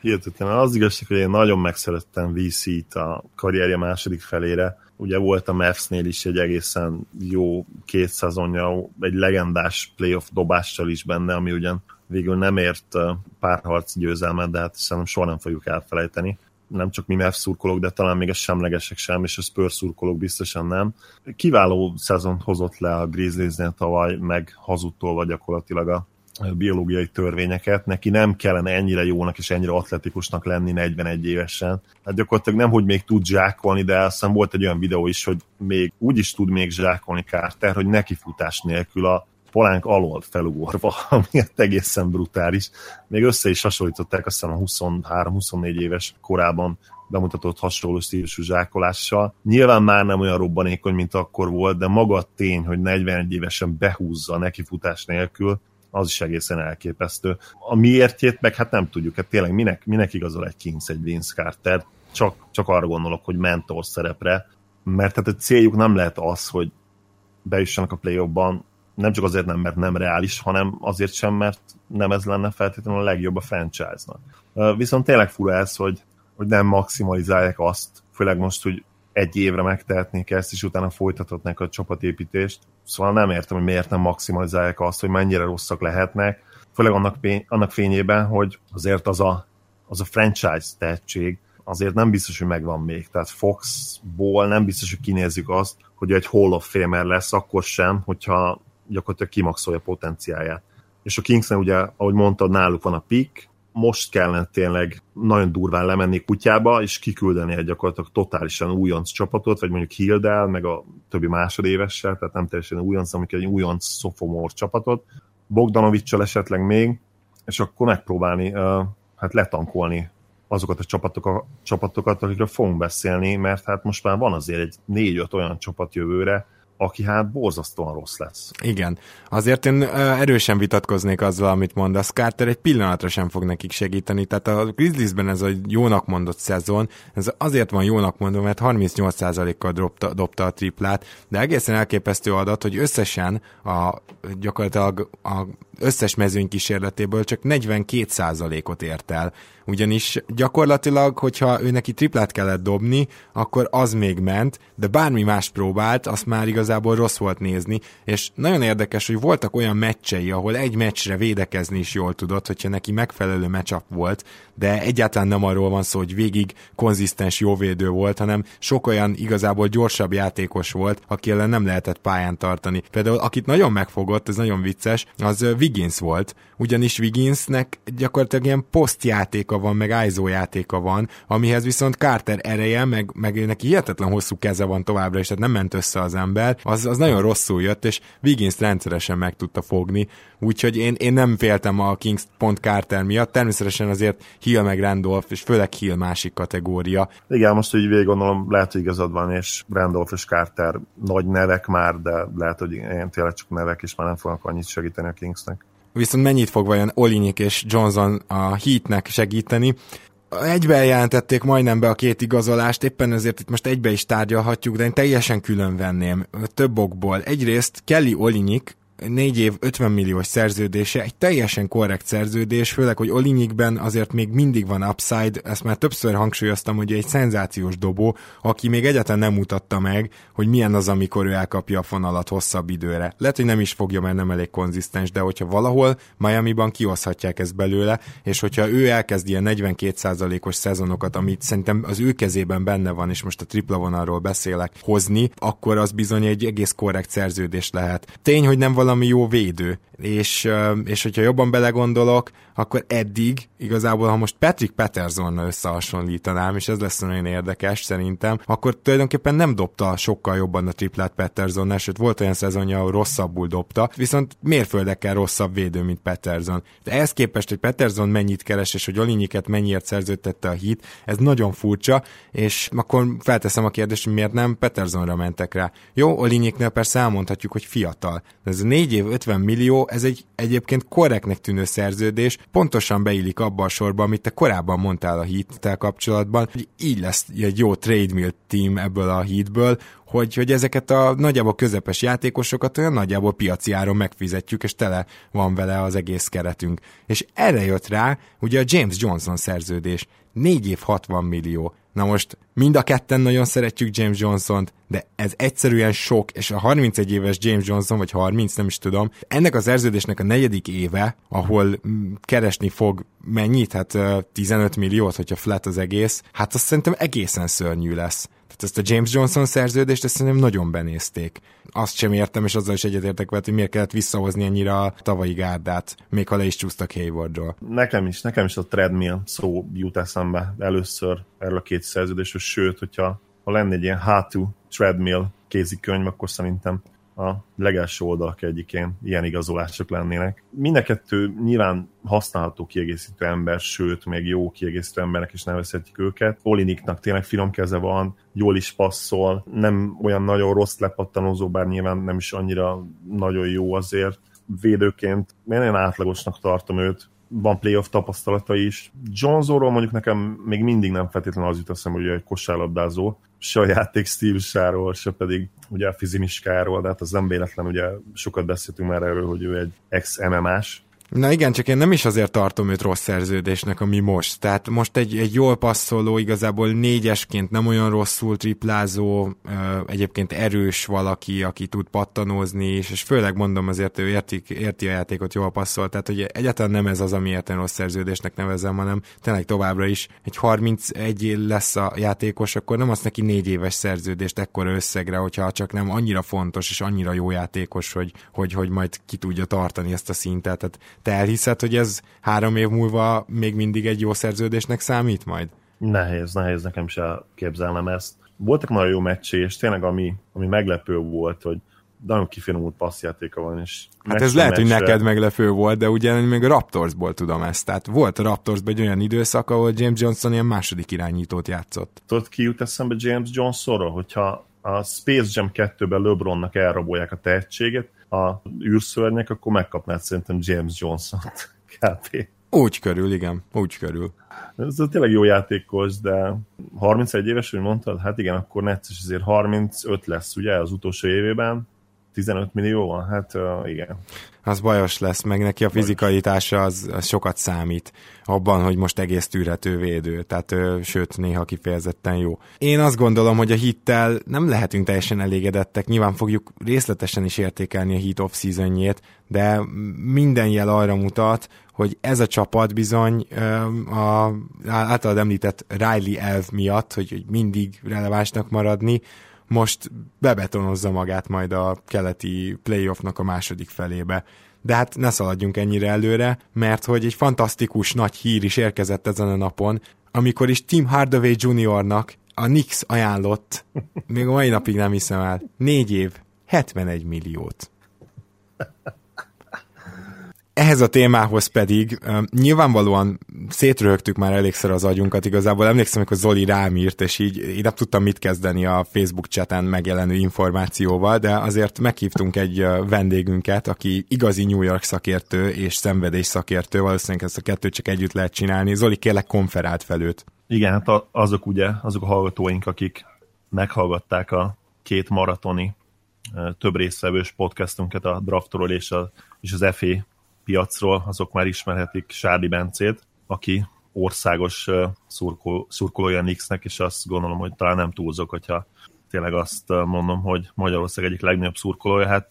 Hihetetlen. Az igazság, hogy én nagyon megszerettem VC-t a karrierje második felére. Ugye volt a Mavs-nél is egy egészen jó két szezonja, egy legendás playoff dobással is benne, ami ugyan végül nem ért párharc győzelmet, de hát szerintem soha nem fogjuk elfelejteni. Nem csak mi Mavs szurkolók, de talán még a semlegesek sem, és a Spurs szurkolók biztosan nem. Kiváló szezon hozott le a Grizzliesnél tavaly, meg hazudtolva gyakorlatilag a biológiai törvényeket, neki nem kellene ennyire jónak és ennyire atletikusnak lenni 41 évesen. Hát gyakorlatilag nem, hogy még tud zsákolni, de aztán volt egy olyan videó is, hogy még úgy is tud még zsákolni Carter, hogy neki futás nélkül a palánk alól felugorva, ami hát egészen brutális. Még össze is hasonlították aztán a 23-24 éves korában bemutatott hasonló stílusú zsákolással. Nyilván már nem olyan robbanékony, mint akkor volt, de maga a tény, hogy 41 évesen behúzza nekifutás nélkül, az is egészen elképesztő. A miértjét meg hát nem tudjuk, hát tényleg minek, minek igazol egy Kings, egy Vince Carter, csak, csak arra gondolok, hogy mentor szerepre, mert hát a céljuk nem lehet az, hogy bejussanak a play ban nem csak azért nem, mert nem reális, hanem azért sem, mert nem ez lenne feltétlenül a legjobb a franchise-nak. Viszont tényleg fura ez, hogy, hogy nem maximalizálják azt, főleg most, hogy egy évre megtehetnék ezt, és utána folytathatnak a csapatépítést. Szóval nem értem, hogy miért nem maximalizálják azt, hogy mennyire rosszak lehetnek, főleg annak, annak fényében, hogy azért az a, az a franchise tehetség azért nem biztos, hogy megvan még. Tehát Foxból nem biztos, hogy kinézzük azt, hogy egy Hall of Famer lesz, akkor sem, hogyha gyakorlatilag kimaxolja potenciáját. És a Kingsnek ugye, ahogy mondtad, náluk van a pick, most kellene tényleg nagyon durván lemenni kutyába, és kiküldeni egy gyakorlatilag totálisan újonc csapatot, vagy mondjuk Hildel, meg a többi másodévessel, tehát nem teljesen újonc, amikor egy újonc sophomore csapatot, Bogdanovicsal esetleg még, és akkor megpróbálni hát letankolni azokat a csapatokat, csapatokat, akikről fogunk beszélni, mert hát most már van azért egy négy-öt olyan csapat jövőre, aki hát borzasztóan rossz lesz. Igen. Azért én erősen vitatkoznék azzal, amit mondasz. Carter egy pillanatra sem fog nekik segíteni. Tehát a Grizzliesben ez a jónak mondott szezon, ez azért van jónak mondom, mert 38%-kal dobta, dobta a triplát, de egészen elképesztő adat, hogy összesen a gyakorlatilag a összes mezőny kísérletéből csak 42%-ot ért el. Ugyanis gyakorlatilag, hogyha ő neki triplát kellett dobni, akkor az még ment, de bármi más próbált, azt már igazából rossz volt nézni, és nagyon érdekes, hogy voltak olyan meccsei, ahol egy meccsre védekezni is jól tudott, hogyha neki megfelelő meccsap volt, de egyáltalán nem arról van szó, hogy végig konzisztens jóvédő volt, hanem sok olyan igazából gyorsabb játékos volt, aki ellen nem lehetett pályán tartani. Például akit nagyon megfogott, ez nagyon vicces, az Wiggins volt, ugyanis Wigginsnek gyakorlatilag ilyen posztjátéka játéka van, meg ISO játéka van, amihez viszont Carter ereje, meg, meg neki hihetetlen hosszú keze van továbbra is, tehát nem ment össze az ember, az, az nagyon rosszul jött, és Wiggins rendszeresen meg tudta fogni, úgyhogy én, én nem féltem a Kings pont Carter miatt, természetesen azért Hill meg Randolph, és főleg Hill másik kategória. Igen, most úgy végig gondolom, lehet, hogy igazad van, és Randolph és Carter nagy nevek már, de lehet, hogy én tényleg csak nevek, és már nem fognak annyit segíteni a Kingsnek viszont mennyit fog vajon Olinik és Johnson a Heatnek segíteni. Egybe jelentették majdnem be a két igazolást, éppen ezért itt most egybe is tárgyalhatjuk, de én teljesen külön venném több okból. Egyrészt Kelly Olinik, négy év 50 milliós szerződése, egy teljesen korrekt szerződés, főleg, hogy Olinyikben azért még mindig van upside, ezt már többször hangsúlyoztam, hogy egy szenzációs dobó, aki még egyáltalán nem mutatta meg, hogy milyen az, amikor ő elkapja a fonalat hosszabb időre. Lehet, hogy nem is fogja, mert nem elég konzisztens, de hogyha valahol Miami-ban kihozhatják ezt belőle, és hogyha ő elkezdi a 42%-os szezonokat, amit szerintem az ő kezében benne van, és most a tripla vonalról beszélek, hozni, akkor az bizony egy egész korrekt szerződés lehet. Tény, hogy nem valami jó védő, és, és hogyha jobban belegondolok, akkor eddig igazából, ha most Patrick Petersonnal összehasonlítanám, és ez lesz nagyon érdekes szerintem, akkor tulajdonképpen nem dobta sokkal jobban a triplát Petersonnál, sőt volt olyan szezonja, ahol rosszabbul dobta, viszont mérföldekkel rosszabb védő, mint Peterson. De ehhez képest, hogy Peterson mennyit keres, és hogy Olinyiket mennyiért szerződtette a hit, ez nagyon furcsa, és akkor felteszem a kérdést, hogy miért nem Petersonra mentek rá. Jó, Olinyiknél persze elmondhatjuk, hogy fiatal, de ez 4 év 50 millió, ez egy egyébként korrektnek tűnő szerződés, pontosan beillik abba a sorba, amit te korábban mondtál a hit kapcsolatban, hogy így lesz egy jó trade mill team ebből a hitből, hogy, hogy ezeket a nagyjából közepes játékosokat olyan nagyjából piaci áron megfizetjük, és tele van vele az egész keretünk. És erre jött rá ugye a James Johnson szerződés. 4 év 60 millió. Na most mind a ketten nagyon szeretjük James Johnson-t, de ez egyszerűen sok, és a 31 éves James Johnson, vagy 30, nem is tudom, ennek a szerződésnek a negyedik éve, ahol mm, keresni fog mennyit, hát 15 milliót, hogyha flat az egész, hát azt szerintem egészen szörnyű lesz. Tehát ezt a James Johnson szerződést ezt szerintem nagyon benézték. Azt sem értem, és azzal is egyetértek vele, hogy miért kellett visszahozni ennyire a tavalyi gárdát, még ha le is csúsztak Haywardról. Nekem is, nekem is a treadmill szó jut eszembe először erről a két szerződésről, sőt, hogyha ha lenne egy ilyen hátú treadmill kézikönyv, akkor szerintem a legelső oldalak egyikén ilyen igazolások lennének. Mind a kettő nyilván használható kiegészítő ember, sőt, még jó kiegészítő embernek is nevezhetjük őket. Oliniknak tényleg finom keze van, jól is passzol, nem olyan nagyon rossz lepattanozó, bár nyilván nem is annyira nagyon jó azért. Védőként én nagyon átlagosnak tartom őt, van playoff tapasztalata is. Johnzóról mondjuk nekem még mindig nem feltétlenül az jut eszembe, hogy egy kosárlabdázó, se a játék stílusáról, se pedig ugye a fizimiskáról, de hát az nem véletlen, ugye sokat beszéltünk már erről, hogy ő egy ex-MMA-s, Na igen, csak én nem is azért tartom őt rossz szerződésnek, ami most. Tehát most egy, egy jól passzoló, igazából négyesként nem olyan rosszul triplázó, egyébként erős valaki, aki tud pattanózni, és, és főleg mondom azért, ő érti, érti a játékot, jól passzol, tehát hogy egyáltalán nem ez az, amiért én rossz szerződésnek nevezem, hanem tényleg továbbra is egy 31 lesz a játékos, akkor nem az neki négy éves szerződést ekkora összegre, hogyha csak nem annyira fontos és annyira jó játékos, hogy, hogy, hogy majd ki tudja tartani ezt a szintet. Tehát te elhiszed, hogy ez három év múlva még mindig egy jó szerződésnek számít majd? Nehéz, nehéz nekem se képzelnem ezt. Voltak nagyon jó meccsé, és tényleg ami, ami meglepő volt, hogy nagyon kifinomult passzjátéka van. És hát ez lehet, meccsre... hogy neked meglepő volt, de ugye még a Raptorsból tudom ezt. Tehát volt a Raptorsban egy olyan időszak, ahol James Johnson ilyen második irányítót játszott. Tudod, ki jut eszembe James Johnsonról, hogyha a Space Jam 2-ben LeBronnak elrabolják a tehetséget, a űrszörnyek, akkor megkapnád szerintem James Johnson-t. Kb. Úgy körül, igen, úgy körül. Ez tényleg jó játékos, de 31 éves, hogy mondtad? Hát igen, akkor necces, azért 35 lesz, ugye, az utolsó évében. 15 millió van? Hát uh, igen. Az bajos lesz, meg neki a fizikaitása az, az sokat számít abban, hogy most egész tűrhető védő, tehát ö, sőt, néha kifejezetten jó. Én azt gondolom, hogy a hittel nem lehetünk teljesen elégedettek, nyilván fogjuk részletesen is értékelni a hit off-seasonjét, de minden jel arra mutat, hogy ez a csapat bizony a általad említett Riley elv miatt, hogy, hogy mindig relevánsnak maradni, most bebetonozza magát majd a keleti playoffnak a második felébe. De hát ne szaladjunk ennyire előre, mert hogy egy fantasztikus nagy hír is érkezett ezen a napon, amikor is Tim Hardaway Jr.-nak a Knicks ajánlott, még a mai napig nem hiszem el, négy év, 71 milliót. Ehhez a témához pedig nyilvánvalóan szétröhögtük már elégszer az agyunkat, igazából emlékszem, hogy Zoli rám írt, és így én nem tudtam mit kezdeni a Facebook chaten megjelenő információval, de azért meghívtunk egy vendégünket, aki igazi New York szakértő és szenvedés szakértő, valószínűleg ezt a kettőt csak együtt lehet csinálni. Zoli, kérlek konferált felőt. Igen, hát azok ugye, azok a hallgatóink, akik meghallgatták a két maratoni több részvevős podcastunkat a draftról és, a, és az FA piacról, azok már ismerhetik Sárdi Bencét, aki országos szurkol, szurkolója Nixnek, és azt gondolom, hogy talán nem túlzok, hogyha tényleg azt mondom, hogy Magyarország egyik legnagyobb szurkolója. Hát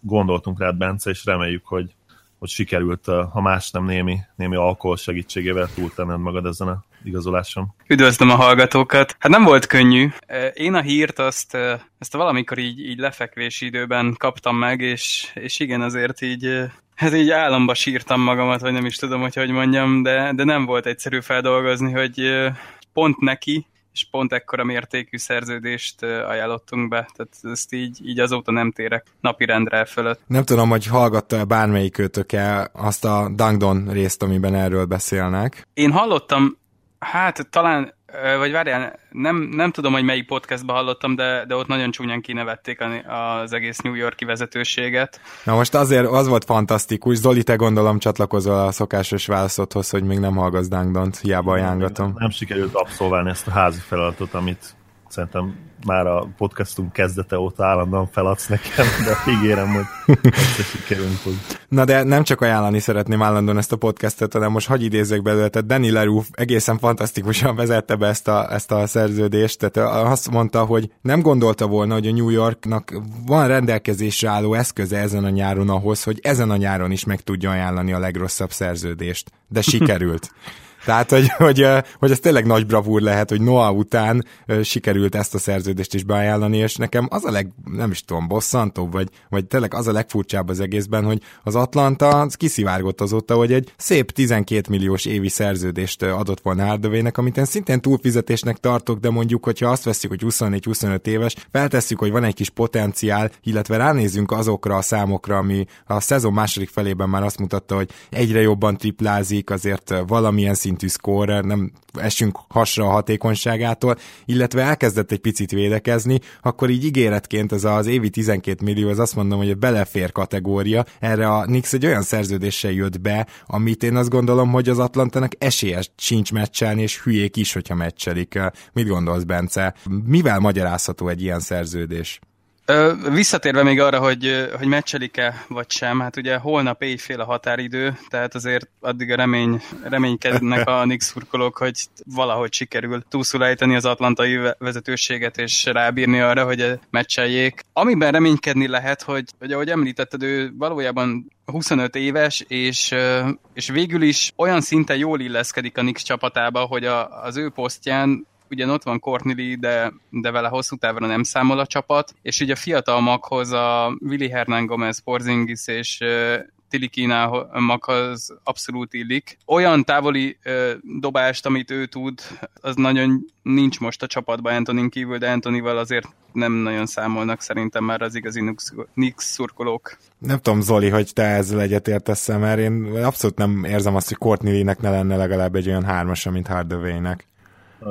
gondoltunk rád, Bence, és reméljük, hogy, hogy sikerült, ha más nem némi, némi alkohol segítségével túltenned magad ezen a igazoláson. Üdvözlöm a hallgatókat! Hát nem volt könnyű. Én a hírt azt, ezt valamikor így, így lefekvési időben kaptam meg, és, és igen, azért így hát így államba sírtam magamat, vagy nem is tudom, hogy hogy mondjam, de, de nem volt egyszerű feldolgozni, hogy pont neki, és pont ekkora mértékű szerződést ajánlottunk be, tehát ezt így, így azóta nem térek napirendre fölött. Nem tudom, hogy hallgatta-e bármelyik őtöke azt a Dangdon részt, amiben erről beszélnek. Én hallottam, hát talán vagy várjál, nem, nem tudom, hogy melyik podcastban hallottam, de, de ott nagyon csúnyán kinevették az egész New Yorki vezetőséget. Na most azért az volt fantasztikus, Zoli, te gondolom csatlakozol a szokásos válaszodhoz, hogy még nem hallgass Dangdont, hiába ajánlatom. Nem, nem sikerült abszolválni ezt a házi feladatot, amit szerintem már a podcastunk kezdete óta állandóan feladsz nekem, de ígérem, hogy sikerünk fog. Na de nem csak ajánlani szeretném állandóan ezt a podcastet, hanem most hagyj idézzek belőle, tehát Danny Leroux egészen fantasztikusan vezette be ezt a, ezt a szerződést, tehát azt mondta, hogy nem gondolta volna, hogy a New Yorknak van rendelkezésre álló eszköze ezen a nyáron ahhoz, hogy ezen a nyáron is meg tudja ajánlani a legrosszabb szerződést. De sikerült. Tehát, hogy, hogy, hogy ez tényleg nagy bravúr lehet, hogy Noah után sikerült ezt a szerződést is beajánlani, és nekem az a leg, nem is tudom, bosszantóbb, vagy, vagy tényleg az a legfurcsább az egészben, hogy az Atlanta az kiszivárgott azóta, hogy egy szép 12 milliós évi szerződést adott volna Hardaway-nek, amit én szintén túlfizetésnek tartok, de mondjuk, hogyha azt veszik, hogy 24-25 éves, feltesszük, hogy van egy kis potenciál, illetve ránézünk azokra a számokra, ami a szezon második felében már azt mutatta, hogy egyre jobban triplázik, azért valamilyen szintű scorer, nem esünk hasra a hatékonyságától, illetve elkezdett egy picit védekezni, akkor így ígéretként ez az évi 12 millió, az azt mondom, hogy a belefér kategória, erre a Nix egy olyan szerződéssel jött be, amit én azt gondolom, hogy az Atlantának esélyes sincs meccselni, és hülyék is, hogyha meccselik. Mit gondolsz, Bence? Mivel magyarázható egy ilyen szerződés? Visszatérve még arra, hogy, hogy meccselik-e vagy sem, hát ugye holnap éjfél a határidő, tehát azért addig a remény, reménykednek a Nix szurkolók, hogy valahogy sikerül túlszulejteni az atlantai vezetőséget, és rábírni arra, hogy meccseljék. Amiben reménykedni lehet, hogy, hogy ahogy említetted, ő valójában 25 éves, és, és végül is olyan szinten jól illeszkedik a Nix csapatába, hogy a, az ő posztján ugye ott van Courtney de, de vele hosszú távra nem számol a csapat, és ugye a fiatal maghoz a Willy Hernán Gomez, Porzingis és Tilikinának az abszolút illik. Olyan távoli ö, dobást, amit ő tud, az nagyon nincs most a csapatban Antonin kívül, de Antonival azért nem nagyon számolnak szerintem már az igazi Nix szurkolók. Nem tudom, Zoli, hogy te ezzel egyetértesz mert én abszolút nem érzem azt, hogy Courtney-nek ne lenne legalább egy olyan hármasa, mint Hardaway-nek.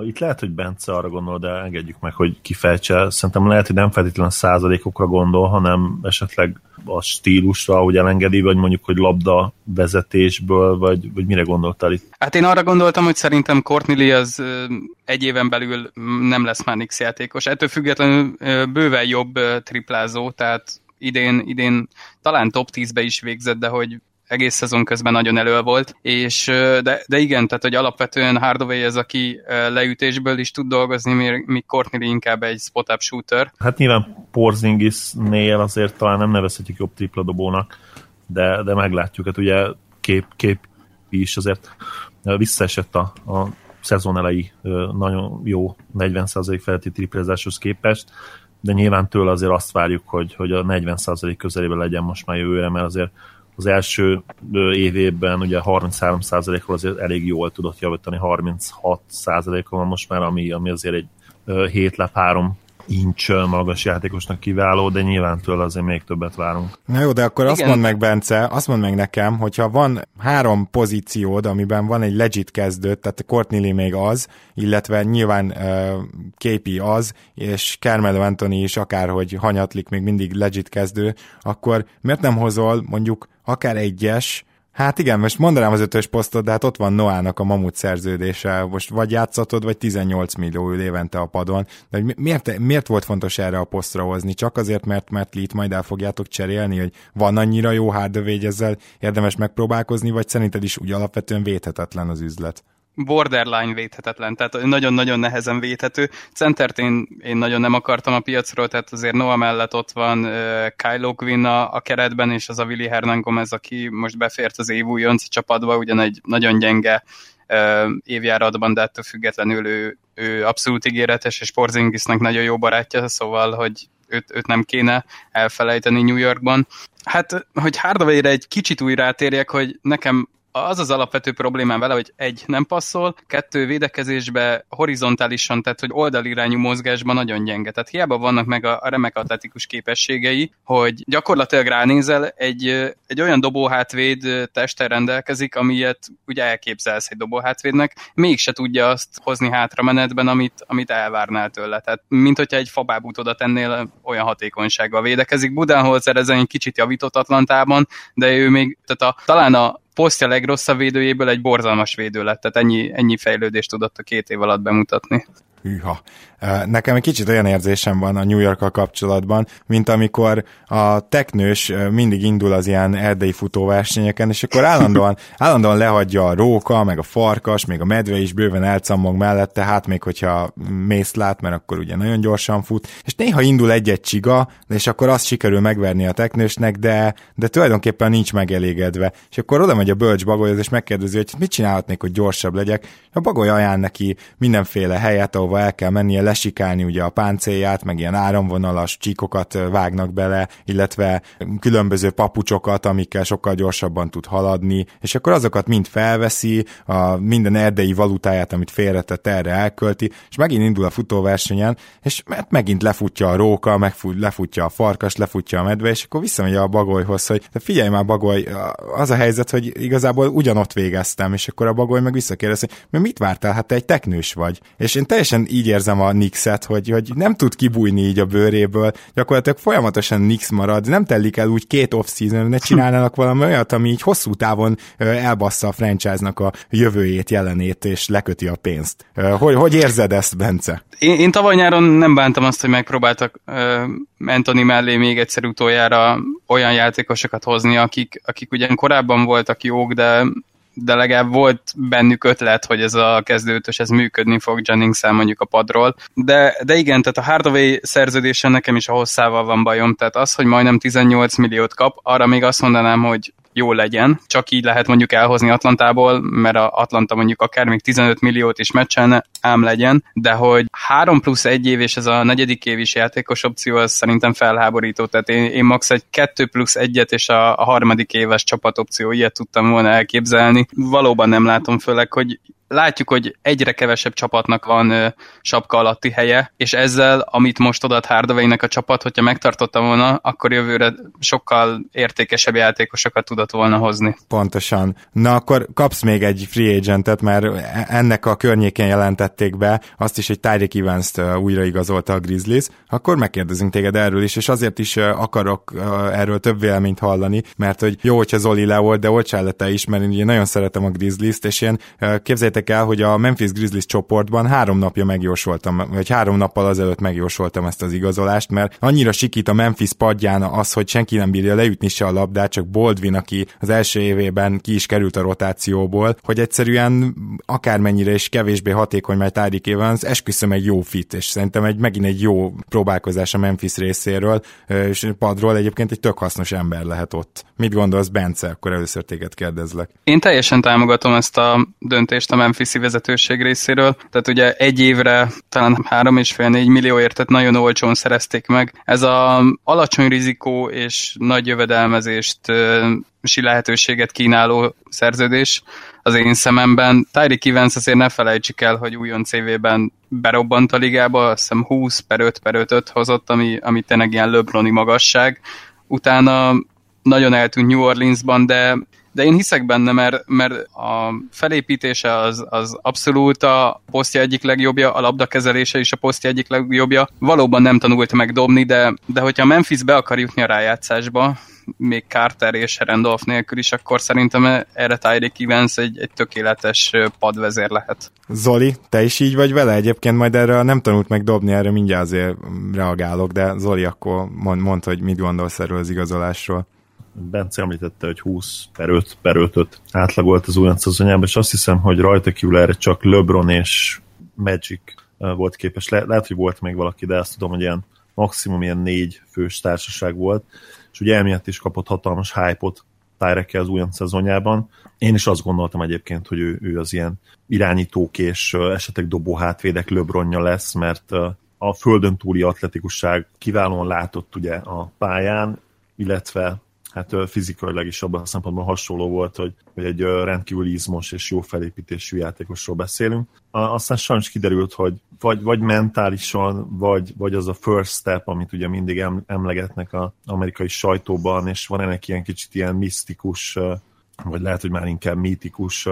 Itt lehet, hogy Bence arra gondol, de engedjük meg, hogy kifejtse. Szerintem lehet, hogy nem feltétlenül százalékokra gondol, hanem esetleg a stílusra, hogy elengedi, vagy mondjuk, hogy labda vezetésből, vagy, vagy mire gondoltál itt? Hát én arra gondoltam, hogy szerintem Courtney az egy éven belül nem lesz már Nix játékos. Ettől függetlenül bőven jobb triplázó, tehát idén, idén talán top 10-be is végzett, de hogy egész szezon közben nagyon elő volt, és de, de igen, tehát hogy alapvetően Hardaway ez, aki leütésből is tud dolgozni, míg Courtney inkább egy spot-up shooter. Hát nyilván Porzingis-nél azért talán nem nevezhetjük jobb tripladobónak, de, de meglátjuk, hát ugye kép, kép is azért visszaesett a, a szezon elejé nagyon jó 40% feletti triplezáshoz képest, de nyilván tőle azért azt várjuk, hogy, hogy a 40% közelében legyen most már jövőre, mert azért az első évében ugye 33%-ról azért elég jól tudott javítani, 36%-on van most már, ami, ami azért egy 7 lep 3 incs magas játékosnak kiváló, de nyilván tőle azért még többet várunk. Na jó, de akkor Igen. azt mondd meg, Bence, azt mondd meg nekem, hogyha van három pozíciód, amiben van egy legit kezdő, tehát Courtney még az, illetve nyilván uh, KP az, és Carmelo Anthony is akárhogy hanyatlik még mindig legit kezdő, akkor miért nem hozol mondjuk akár egyes, Hát igen, most mondanám az ötös posztot, de hát ott van Noának a mamut szerződése, most vagy játszatod, vagy 18 millió ül évente a padon. De miért, miért volt fontos erre a posztra hozni? Csak azért, mert, mert Lee-t majd el fogjátok cserélni, hogy van annyira jó Hardaway, ezzel érdemes megpróbálkozni, vagy szerinted is úgy alapvetően védhetetlen az üzlet? Borderline védhetetlen, tehát nagyon-nagyon nehezen védhető. Centert én, én nagyon nem akartam a piacról, tehát azért Noah mellett ott van uh, Kylo Quinn a, a keretben, és az a Willi Hernán Gomez, aki most befért az év újonc csapatba, ugyan egy nagyon gyenge uh, évjáratban, de ettől függetlenül ő, ő abszolút ígéretes, és Porzingisnek nagyon jó barátja, szóval, hogy őt, őt nem kéne elfelejteni New Yorkban. Hát, hogy Hardaway-re egy kicsit újra rátérjek, hogy nekem az az alapvető problémám vele, hogy egy, nem passzol, kettő, védekezésbe horizontálisan, tehát hogy oldalirányú mozgásban nagyon gyenge. Tehát hiába vannak meg a, a remek atletikus képességei, hogy gyakorlatilag ránézel, egy, egy olyan dobóhátvéd testtel rendelkezik, amilyet ugye elképzelsz egy dobóhátvédnek, mégse tudja azt hozni hátra menetben, amit, amit elvárnál tőle. Tehát mint hogyha egy fabábút oda tennél, olyan hatékonysággal védekezik. Budenholzer ezen egy kicsit javított Atlantában, de ő még, tehát a, talán a posztja legrosszabb védőjéből egy borzalmas védő lett, tehát ennyi, ennyi fejlődést tudott a két év alatt bemutatni. Hűha. Nekem egy kicsit olyan érzésem van a New york kapcsolatban, mint amikor a teknős mindig indul az ilyen erdei futóversenyeken, és akkor állandóan, állandóan lehagyja a róka, meg a farkas, még a medve is bőven elcammog mellette, hát még hogyha mész lát, mert akkor ugye nagyon gyorsan fut, és néha indul egy-egy csiga, és akkor azt sikerül megverni a teknősnek, de, de tulajdonképpen nincs megelégedve. És akkor oda megy a bölcs bagoly, és megkérdezi, hogy mit csinálhatnék, hogy gyorsabb legyek. A bagoly ajánl neki mindenféle helyet, ahova ahova el kell mennie, lesikálni ugye a páncélját, meg ilyen áramvonalas csíkokat vágnak bele, illetve különböző papucsokat, amikkel sokkal gyorsabban tud haladni, és akkor azokat mind felveszi, a minden erdei valutáját, amit félretett erre elkölti, és megint indul a futóversenyen, és megint lefutja a róka, megfut, lefutja a farkas, lefutja a medve, és akkor visszamegy a bagolyhoz, hogy de figyelj már bagoly, az a helyzet, hogy igazából ugyanott végeztem, és akkor a bagoly meg visszakérdez, hogy mit vártál, hát te egy teknős vagy. És én teljesen így érzem a Nixet, hogy, hogy nem tud kibújni így a bőréből, gyakorlatilag folyamatosan Nix marad, nem telik el úgy két off-season, ne csinálnának valami olyat, ami így hosszú távon elbassza a franchise-nak a jövőjét, jelenét, és leköti a pénzt. Hogy, hogy érzed ezt, Bence? Én, én tavaly nyáron nem bántam azt, hogy megpróbáltak Anthony mellé még egyszer utoljára olyan játékosokat hozni, akik, akik ugyan korábban voltak jók, de de legalább volt bennük ötlet, hogy ez a kezdőtös ez működni fog jennings mondjuk a padról. De, de igen, tehát a Hardaway szerződésen nekem is a hosszával van bajom, tehát az, hogy majdnem 18 milliót kap, arra még azt mondanám, hogy jó legyen, csak így lehet mondjuk elhozni Atlantából, mert a Atlanta mondjuk akár még 15 milliót is meccselne, ám legyen, de hogy 3 plusz 1 év és ez a negyedik év is játékos opció, az szerintem felháborító, tehát én, én max. egy 2 plusz 1-et és a, a harmadik éves csapatopció, ilyet tudtam volna elképzelni. Valóban nem látom főleg, hogy látjuk, hogy egyre kevesebb csapatnak van ö, sapka alatti helye, és ezzel, amit most adott hardaway a csapat, hogyha megtartotta volna, akkor jövőre sokkal értékesebb játékosokat tudott volna hozni. Pontosan. Na akkor kapsz még egy free agentet, mert ennek a környékén jelentették be azt is, hogy Tyreek Evans-t újraigazolta a Grizzlies, akkor megkérdezünk téged erről is, és azért is akarok erről több véleményt hallani, mert hogy jó, hogyha Zoli le volt, de olcsál te is, mert én nagyon szeretem a Grizzlies-t, és én képzeljétek képzeljétek el, hogy a Memphis Grizzlies csoportban három napja megjósoltam, vagy három nappal azelőtt megjósoltam ezt az igazolást, mert annyira sikít a Memphis padján az, hogy senki nem bírja leütni se a labdát, csak Baldwin, aki az első évében ki is került a rotációból, hogy egyszerűen akármennyire is kevésbé hatékony, mert Tyreek Evans, esküszöm egy jó fit, és szerintem egy, megint egy jó próbálkozás a Memphis részéről, és padról egyébként egy tök hasznos ember lehet ott. Mit gondolsz, Bence? Akkor először téged kérdezlek. Én teljesen támogatom ezt a döntést a Memphis vezetőség részéről. Tehát ugye egy évre talán 3,5-4 millióért, tehát nagyon olcsón szerezték meg. Ez a alacsony rizikó és nagy jövedelmezést lehetőséget kínáló szerződés az én szememben. Tyreek Evans azért ne felejtsük el, hogy újon CV-ben berobbant a ligába, azt hiszem 20 per 5 per 5 hozott, ami, ami tényleg ilyen LeBroni magasság. Utána nagyon eltűnt New Orleansban, de de én hiszek benne, mert, mert a felépítése az, az abszolút a posztja egyik legjobbja, a labdakezelése is a posztja egyik legjobbja. Valóban nem tanult meg dobni, de, de hogyha Memphis be akar jutni a rájátszásba, még Carter és Randolph nélkül is, akkor szerintem erre Tyreek Evans egy, egy tökéletes padvezér lehet. Zoli, te is így vagy vele? Egyébként majd erre nem tanult meg dobni, erre mindjárt azért reagálok, de Zoli akkor mond, mond hogy mit gondolsz erről az igazolásról. Bence említette, hogy 20 per 5 per 5 átlagolt az újonc és azt hiszem, hogy rajta kívül erre csak LeBron és Magic volt képes. Le- lehet, hogy volt még valaki, de azt tudom, hogy ilyen maximum ilyen négy fős társaság volt, és ugye emiatt is kapott hatalmas hype-ot Tyreke az újonc szezonjában. Én is azt gondoltam egyébként, hogy ő, ő az ilyen irányítók és esetleg dobó hátvédek LeBronja lesz, mert a földön túli atletikusság kiválóan látott ugye a pályán, illetve hát fizikailag is abban a szempontból hasonló volt, hogy, hogy egy rendkívül izmos és jó felépítésű játékosról beszélünk. Aztán sajnos kiderült, hogy vagy, vagy mentálisan, vagy, vagy az a first step, amit ugye mindig emlegetnek az amerikai sajtóban, és van ennek ilyen kicsit ilyen misztikus, vagy lehet, hogy már inkább mítikus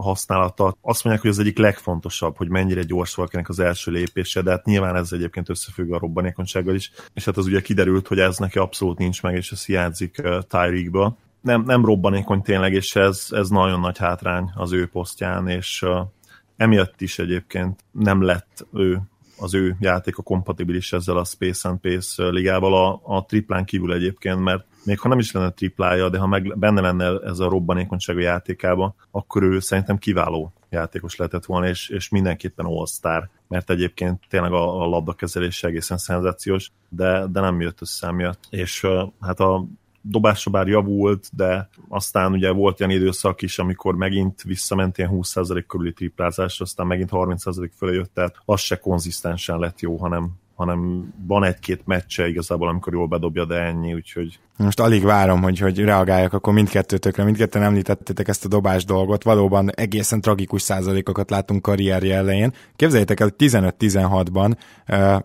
használata. Azt mondják, hogy az egyik legfontosabb, hogy mennyire gyors valakinek az első lépése, de hát nyilván ez egyébként összefügg a robbanékonysággal is, és hát az ugye kiderült, hogy ez neki abszolút nincs meg, és ez hiányzik uh, Tyreekba. Nem, nem robbanékony tényleg, és ez, ez nagyon nagy hátrány az ő posztján, és uh, emiatt is egyébként nem lett ő az ő játéka kompatibilis ezzel a Space and Pace ligával a, a triplán kívül egyébként, mert még ha nem is lenne triplája, de ha meg benne lenne ez a robbanékonyság a játékába, akkor ő szerintem kiváló játékos lehetett volna, és, és mindenképpen all-star, mert egyébként tényleg a, a labdakezelés egészen szenzációs, de, de nem jött össze miatt. És hát a dobásra bár javult, de aztán ugye volt olyan időszak is, amikor megint visszament ilyen 20% körüli triplázásra, aztán megint 30% fölé jött, tehát az se konzisztensen lett jó, hanem hanem van egy-két meccse igazából, amikor jól bedobja, de ennyi, úgyhogy... Most alig várom, hogy, hogy reagáljak akkor mindkettőtökre, mindketten említettétek ezt a dobás dolgot, valóban egészen tragikus százalékokat látunk karrierje elején. Képzeljétek el, hogy 15-16-ban,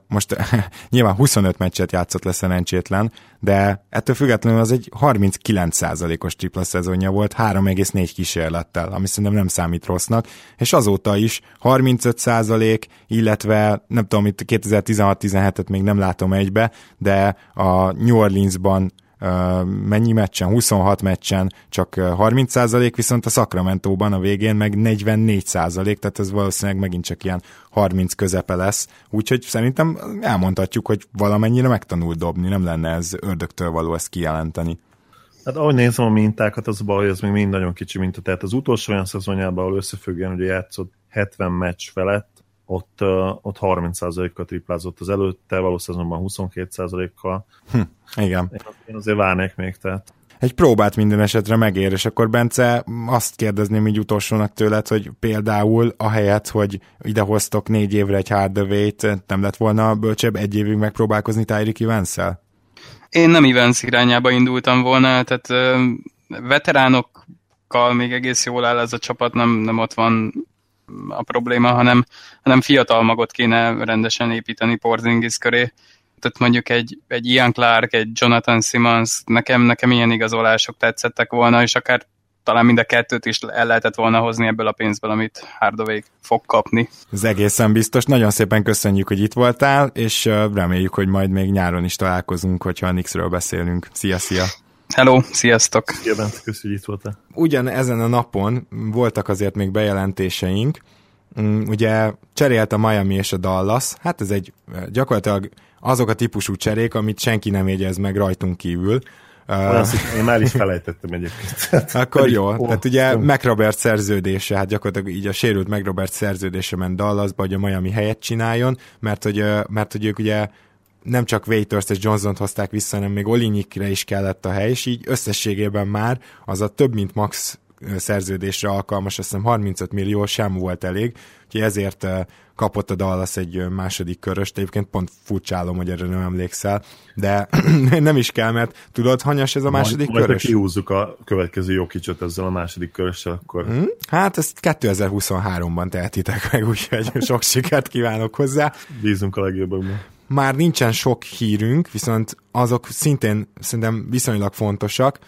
most nyilván 25 meccset játszott le szerencsétlen, de ettől függetlenül az egy 39 százalékos tripla szezonja volt, 3,4 kísérlettel, ami szerintem nem számít rossznak, és azóta is 35 százalék, illetve nem tudom, itt 2016-17-et még nem látom egybe, de a New Orleansban mennyi meccsen, 26 meccsen csak 30%, viszont a Sacramento-ban a végén meg 44%, tehát ez valószínűleg megint csak ilyen 30 közepe lesz, úgyhogy szerintem elmondhatjuk, hogy valamennyire megtanul dobni, nem lenne ez ördögtől való ezt kijelenteni. Hát ahogy nézem a mintákat, az a baj, ez még mind nagyon kicsi minta. Tehát az utolsó olyan szezonjában, ahol összefüggően ugye játszott 70 meccs felett, ott, ott 30%-kal triplázott az előtte, valószínűleg 22%-kal. Hm, igen. Én azért várnék még, tehát egy próbát minden esetre megér, és akkor Bence azt kérdezném így utolsónak tőled, hogy például ahelyett, hogy idehoztok négy évre egy hardaway nem lett volna bölcsebb egy évig megpróbálkozni Tyreek evans -el? Én nem Evans irányába indultam volna, tehát veteránokkal még egész jól áll ez a csapat, nem, nem ott van a probléma, hanem, hanem fiatal magot kéne rendesen építeni Porzingis köré. Tehát mondjuk egy, egy Ian Clark, egy Jonathan Simmons, nekem, nekem ilyen igazolások tetszettek volna, és akár talán mind a kettőt is el lehetett volna hozni ebből a pénzből, amit Hardaway fog kapni. Ez egészen biztos. Nagyon szépen köszönjük, hogy itt voltál, és reméljük, hogy majd még nyáron is találkozunk, hogyha a Nixről beszélünk. Szia, szia! Hello, sziasztok! Szia, Bence, köszönjük, hogy itt voltál. Ugyan ezen a napon voltak azért még bejelentéseink, mm, ugye cserélt a Miami és a Dallas, hát ez egy gyakorlatilag azok a típusú cserék, amit senki nem jegyez meg rajtunk kívül. Olyan, én már is felejtettem egyébként. Akkor jó, oh, tehát ugye oh. McRobert szerződése, hát gyakorlatilag így a sérült McRobert szerződése ment Dallasba, hogy a Miami helyet csináljon, mert hogy, mert hogy ők ugye nem csak Waiters és Johnson-t hozták vissza, hanem még Olinyikre is kellett a hely, és így összességében már az a több mint max szerződésre alkalmas, azt hiszem 35 millió sem volt elég, úgyhogy ezért kapott a Dallas egy második köröst, egyébként pont furcsálom, hogy erre nem emlékszel, de nem is kell, mert tudod, hanyas ez a második majd, körös? Majd kihúzzuk a következő jó kicsot ezzel a második körössel, akkor... Hmm? Hát ezt 2023-ban tehetitek meg, úgyhogy sok sikert kívánok hozzá. Bízunk a legjobbakban már nincsen sok hírünk, viszont azok szintén szerintem viszonylag fontosak.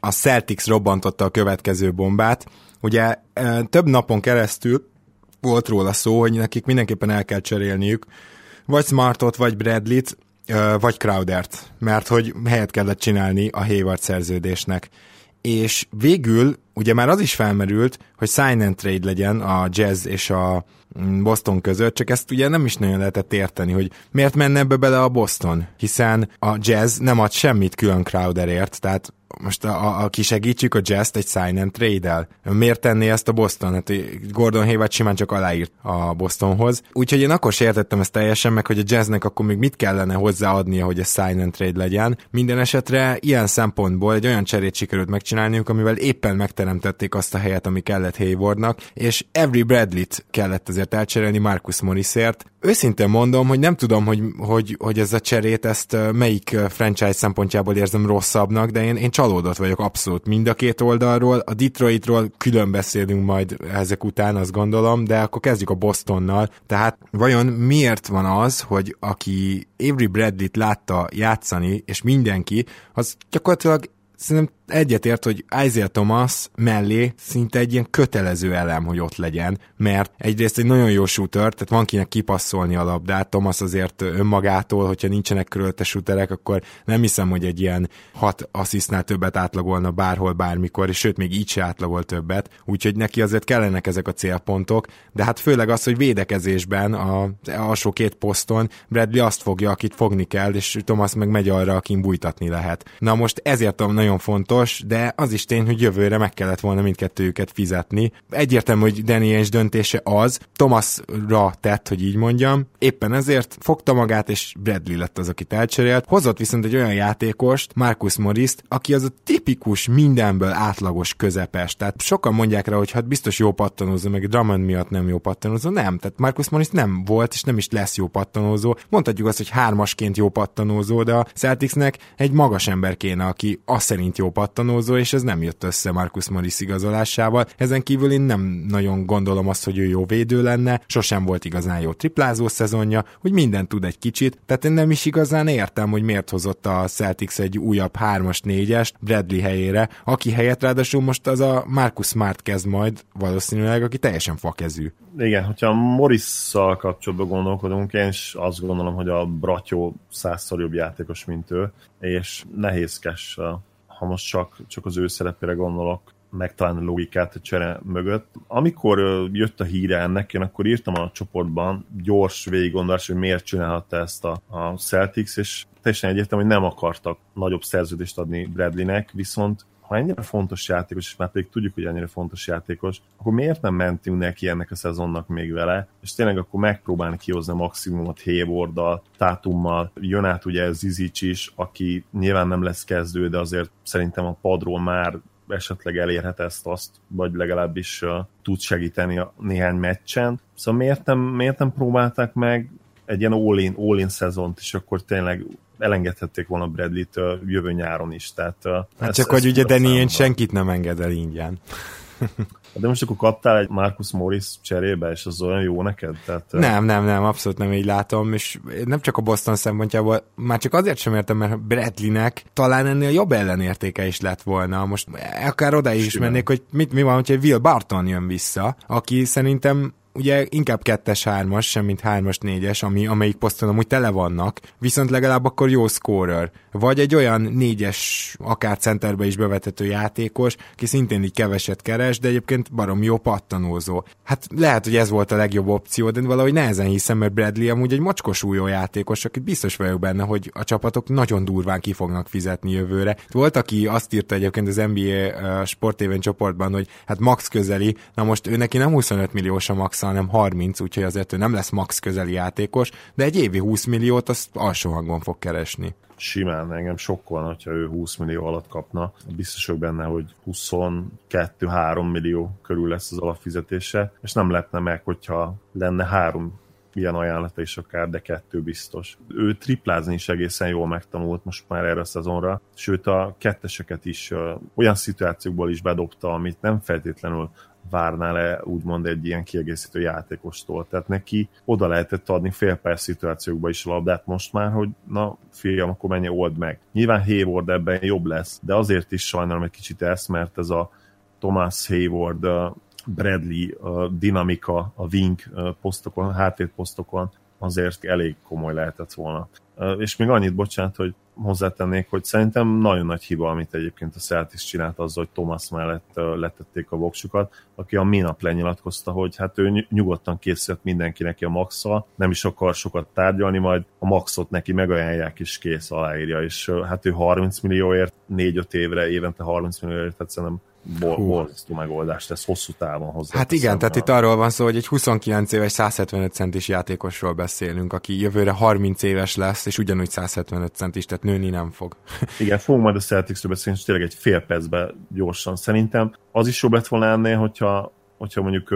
A Celtics robbantotta a következő bombát. Ugye több napon keresztül volt róla szó, hogy nekik mindenképpen el kell cserélniük vagy Smartot, vagy Bradley-t, vagy Crowdert, mert hogy helyet kellett csinálni a Hayward szerződésnek. És végül ugye már az is felmerült, hogy sign and trade legyen a Jazz és a Boston között, csak ezt ugye nem is nagyon lehetett érteni, hogy miért menne ebbe bele a Boston, hiszen a Jazz nem ad semmit külön Crowderért, tehát most a, a, kisegítsük a jazz egy sign and trade-el. Miért tenné ezt a Boston? Hát Gordon Hayward simán csak aláírt a Bostonhoz. Úgyhogy én akkor sem értettem ezt teljesen meg, hogy a jazznek akkor még mit kellene hozzáadnia, hogy a sign and trade legyen. Minden esetre ilyen szempontból egy olyan cserét sikerült megcsinálniuk, amivel éppen megteremtették azt a helyet, ami kellett Haywardnak, és Every Bradley-t kellett ezért elcserélni Marcus Morrisért. Őszintén mondom, hogy nem tudom, hogy, hogy, hogy ez a cserét ezt melyik franchise szempontjából érzem rosszabbnak, de én, én csalódott vagyok abszolút mind a két oldalról. A Detroitról külön beszélünk majd ezek után, azt gondolom, de akkor kezdjük a Bostonnal. Tehát vajon miért van az, hogy aki Avery Bradley-t látta játszani, és mindenki, az gyakorlatilag szerintem egyetért, hogy Isaiah Thomas mellé szinte egy ilyen kötelező elem, hogy ott legyen, mert egyrészt egy nagyon jó shooter, tehát van kinek kipasszolni a labdát, Thomas azért önmagától, hogyha nincsenek körülte shooterek, akkor nem hiszem, hogy egy ilyen hat asszisztnál többet átlagolna bárhol, bármikor, és sőt, még így se átlagol többet, úgyhogy neki azért kellenek ezek a célpontok, de hát főleg az, hogy védekezésben a alsó két poszton Bradley azt fogja, akit fogni kell, és Thomas meg megy arra, akin bújtatni lehet. Na most ezért nagyon fontos, biztos, de az is tény, hogy jövőre meg kellett volna mindkettőjüket fizetni. Egyértelmű, hogy Ainge döntése az, Thomasra tett, hogy így mondjam, éppen ezért fogta magát, és Bradley lett az, akit elcserélt. Hozott viszont egy olyan játékost, Marcus morris aki az a tipikus mindenből átlagos közepes. Tehát sokan mondják rá, hogy hát biztos jó pattanózó, meg Drummond miatt nem jó pattanózó. Nem, tehát Marcus Morris nem volt, és nem is lesz jó pattanózó. Mondhatjuk azt, hogy hármasként jó pattanózó, de a Celticsnek egy magas ember kéne, aki azt szerint jó pattanózó, és ez nem jött össze Marcus Morris igazolásával. Ezen kívül én nem nagyon gondolom azt, hogy ő jó védő lenne, sosem volt igazán jó triplázó szezonja, hogy mindent tud egy kicsit, tehát én nem is igazán értem, hogy miért hozott a Celtics egy újabb 3-as, 4-es Bradley helyére, aki helyett ráadásul most az a Marcus Smart kezd majd valószínűleg, aki teljesen fakezű. Igen, hogyha Morrisszal kapcsolatban gondolkodunk, én is azt gondolom, hogy a Bratyó százszor jobb játékos, mint ő, és nehézkes, ha most csak, csak az ő szerepére gondolok, megtalálni a logikát a csere mögött. Amikor jött a híre ennek, én akkor írtam a csoportban gyors végiggondolás, hogy miért csinálhatta ezt a, a Celtics, és teljesen egyértelmű, hogy nem akartak nagyobb szerződést adni Bradleynek, viszont ha ennyire fontos játékos, és már pedig tudjuk, hogy ennyire fontos játékos, akkor miért nem mentünk neki ennek a szezonnak még vele, és tényleg akkor megpróbálni kihozni a maximumot Haywarddal, Tátummal, jön át ugye Zizic is, aki nyilván nem lesz kezdő, de azért szerintem a padról már esetleg elérhet ezt, azt, vagy legalábbis uh, tud segíteni a néhány meccsen. Szóval miért nem, miért nem próbálták meg egy ilyen all-in, all-in szezont, és akkor tényleg elengedhették volna Bradley-t jövő nyáron is. Tehát, hát ezt, csak, ezt hogy ugye Danny ilyen senkit nem enged el ingyen. De most akkor kaptál egy Marcus Morris cserébe, és az olyan jó neked? Tehát, nem, nem, nem, abszolút nem így látom, és nem csak a Boston szempontjából, már csak azért sem értem, mert Bradleynek talán ennél jobb ellenértéke is lett volna. Most akár oda is Simán. mennék, hogy mit, mi van, hogyha Will Barton jön vissza, aki szerintem ugye inkább kettes-hármas, sem mint hármas-négyes, ami, amelyik poszton amúgy tele vannak, viszont legalább akkor jó scorer. Vagy egy olyan négyes, akár centerbe is bevetető játékos, ki szintén így keveset keres, de egyébként barom jó pattanózó. Hát lehet, hogy ez volt a legjobb opció, de valahogy nehezen hiszem, mert Bradley amúgy egy mocskos újó játékos, akit biztos vagyok benne, hogy a csapatok nagyon durván ki fognak fizetni jövőre. Volt, aki azt írta egyébként az NBA sportéven csoportban, hogy hát max közeli, na most ő neki nem 25 milliós a max hanem 30, úgyhogy azért ő nem lesz max közeli játékos, de egy évi 20 milliót azt alsó hangon fog keresni. Simán engem sokkolna, hogyha ő 20 millió alatt kapna. Biztos vagyok benne, hogy 22-3 millió körül lesz az alapfizetése, és nem lepne meg, hogyha lenne három ilyen ajánlata is akár, de kettő biztos. Ő triplázni is egészen jól megtanult most már erre a szezonra, sőt a ketteseket is olyan szituációkból is bedobta, amit nem feltétlenül várná le úgymond egy ilyen kiegészítő játékostól. Tehát neki oda lehetett adni fél perc szituációkba is a labdát most már, hogy na fiam, akkor menj old meg. Nyilván Hayward ebben jobb lesz, de azért is sajnálom egy kicsit ezt, mert ez a Thomas Hayward Bradley a dinamika a wing posztokon, háttérposztokon azért elég komoly lehetett volna. És még annyit, bocsánat, hogy hozzátennék, hogy szerintem nagyon nagy hiba, amit egyébként a Celtics csinált azzal, hogy Thomas mellett letették a voksukat, aki a minap lenyilatkozta, hogy hát ő nyugodtan készült mindenki neki a maxa, nem is akar sokat tárgyalni, majd a maxot neki megajánlják és kész aláírja, és hát ő 30 millióért 4-5 évre, évente 30 millióért, tehát szerintem borzasztó megoldást ez hosszú távon hozzá. Hát igen, tehát itt arról van szó, hogy egy 29 éves 175 centis játékosról beszélünk, aki jövőre 30 éves lesz, és ugyanúgy 175 centis, tehát nőni nem fog. Igen, fogunk majd a Celticsről beszélni, és tényleg egy fél percbe gyorsan. Szerintem az is jobb lett volna ennél, hogyha, hogyha mondjuk